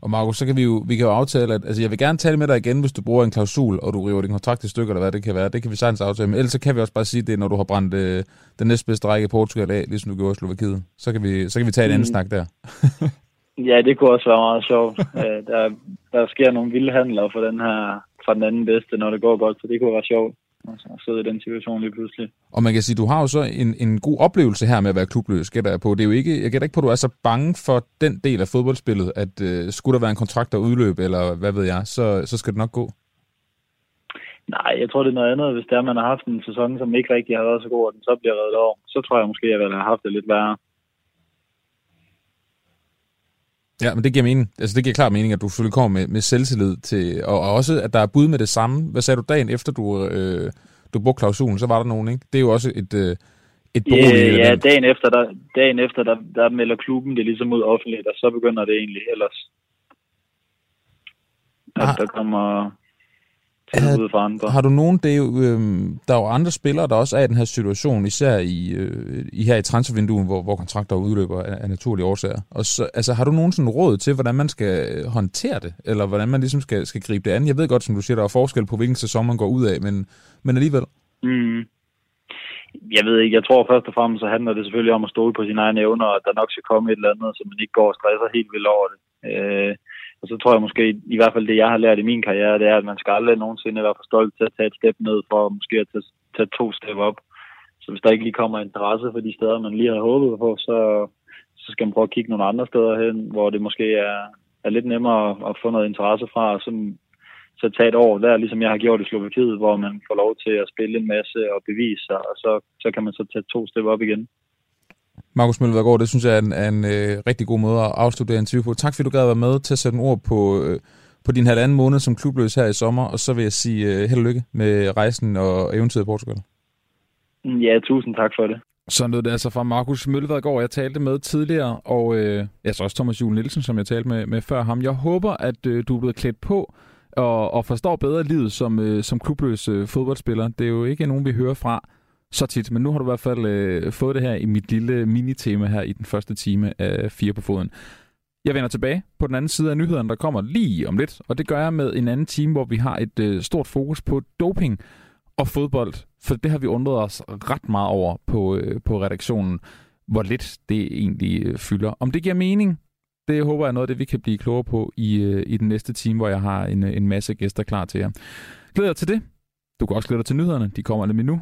[SPEAKER 2] Og Markus, så kan vi jo, vi kan jo aftale, at altså, jeg vil gerne tale med dig igen, hvis du bruger en klausul, og du river din kontrakt i stykker, eller hvad det kan være. Det kan vi sagtens aftale. Men ellers så kan vi også bare sige det, når du har brændt øh, den næstbedste række i Portugal af, ligesom du gjorde i Slovakiet. Så kan vi, så kan vi tage en anden mm. snak der.
[SPEAKER 5] ja, det kunne også være meget sjovt. Øh, der, der sker nogle vilde handler for den her, fra den anden bedste, når det går godt, så det kunne være sjovt altså, at sidde i den situation lige pludselig.
[SPEAKER 2] Og man kan sige, du har jo så en, en god oplevelse her med at være klubløs, gætter jeg på. Det er jo ikke, jeg gætter ikke på, at du er så bange for den del af fodboldspillet, at uh, skulle der være en kontrakt, der udløb, eller hvad ved jeg, så, så skal det nok gå.
[SPEAKER 5] Nej, jeg tror, det er noget andet. Hvis det er, man har haft en sæson, som ikke rigtig har været så god, og den så bliver reddet over, så tror jeg måske, at jeg ville have haft det lidt værre.
[SPEAKER 2] Ja, men det giver mening. Altså, det giver klart mening, at du selvfølgelig kommer med, med selvtillid til, og, og også, at der er bud med det samme. Hvad sagde du dagen efter, du, øh, du brugte klausulen? Så var der nogen, ikke? Det er jo også et, øh, et
[SPEAKER 5] Ja, ja dagen efter, der, dagen efter der, der melder klubben det ligesom ud offentligt, og så begynder det egentlig ellers. At ah. der kommer
[SPEAKER 2] havde, for andre. Har du nogen, det er jo, øh, der er jo andre spillere, der også er i den her situation, især i, øh, i her i transfervinduet, hvor, hvor kontrakter udløber af, af naturlige årsager. Og så, altså, har du nogen sådan råd til, hvordan man skal håndtere det, eller hvordan man ligesom skal, skal gribe det an? Jeg ved godt, som du siger, der er forskel på, hvilken sæson man går ud af, men, men alligevel.
[SPEAKER 5] Mm. Jeg ved ikke, jeg tror først og fremmest, så handler det selvfølgelig om at stole på sine egne evner, og at der nok skal komme et eller andet, så man ikke går og stresser helt vildt over det. Øh, og så tror jeg måske, i hvert fald det, jeg har lært i min karriere, det er, at man skal aldrig nogensinde være for stolt til at tage et step ned, for måske at tage, tage to step op. Så hvis der ikke lige kommer interesse for de steder, man lige har håbet på, så, så skal man prøve at kigge nogle andre steder hen, hvor det måske er, er lidt nemmere at, at få noget interesse fra, og så, så tage et år der, ligesom jeg har gjort i Slovakiet, hvor man får lov til at spille en masse og bevise sig, og så, så kan man så tage to step op igen.
[SPEAKER 2] Markus Møllegaard, det synes jeg er en, er en øh, rigtig god måde at afslutte det interview på. Tak fordi du gad at være med til at sætte en ord på, øh, på din halvanden måned som klubløs her i sommer, og så vil jeg sige øh, held og lykke med rejsen og eventyret i Portugal.
[SPEAKER 5] Ja, tusind tak for det.
[SPEAKER 2] Så lød det altså fra Markus Møllevedgaard, jeg talte med tidligere, og øh, altså også Thomas Juhl Nielsen, som jeg talte med, med før ham. Jeg håber, at øh, du er blevet klædt på og, og forstår bedre livet som, øh, som klubløs øh, fodboldspiller. Det er jo ikke nogen, vi hører fra så tit, men nu har du i hvert fald øh, fået det her i mit lille minitema her i den første time af Fire på Foden. Jeg vender tilbage på den anden side af nyhederne, der kommer lige om lidt, og det gør jeg med en anden time, hvor vi har et øh, stort fokus på doping og fodbold, for det har vi undret os ret meget over på, øh, på redaktionen, hvor lidt det egentlig øh, fylder. Om det giver mening, det håber jeg er noget af det, vi kan blive klogere på i, øh, i den næste time, hvor jeg har en, øh, en masse gæster klar til jer. Glæder til det. Du kan også glæde dig til nyhederne. De kommer nemlig nu.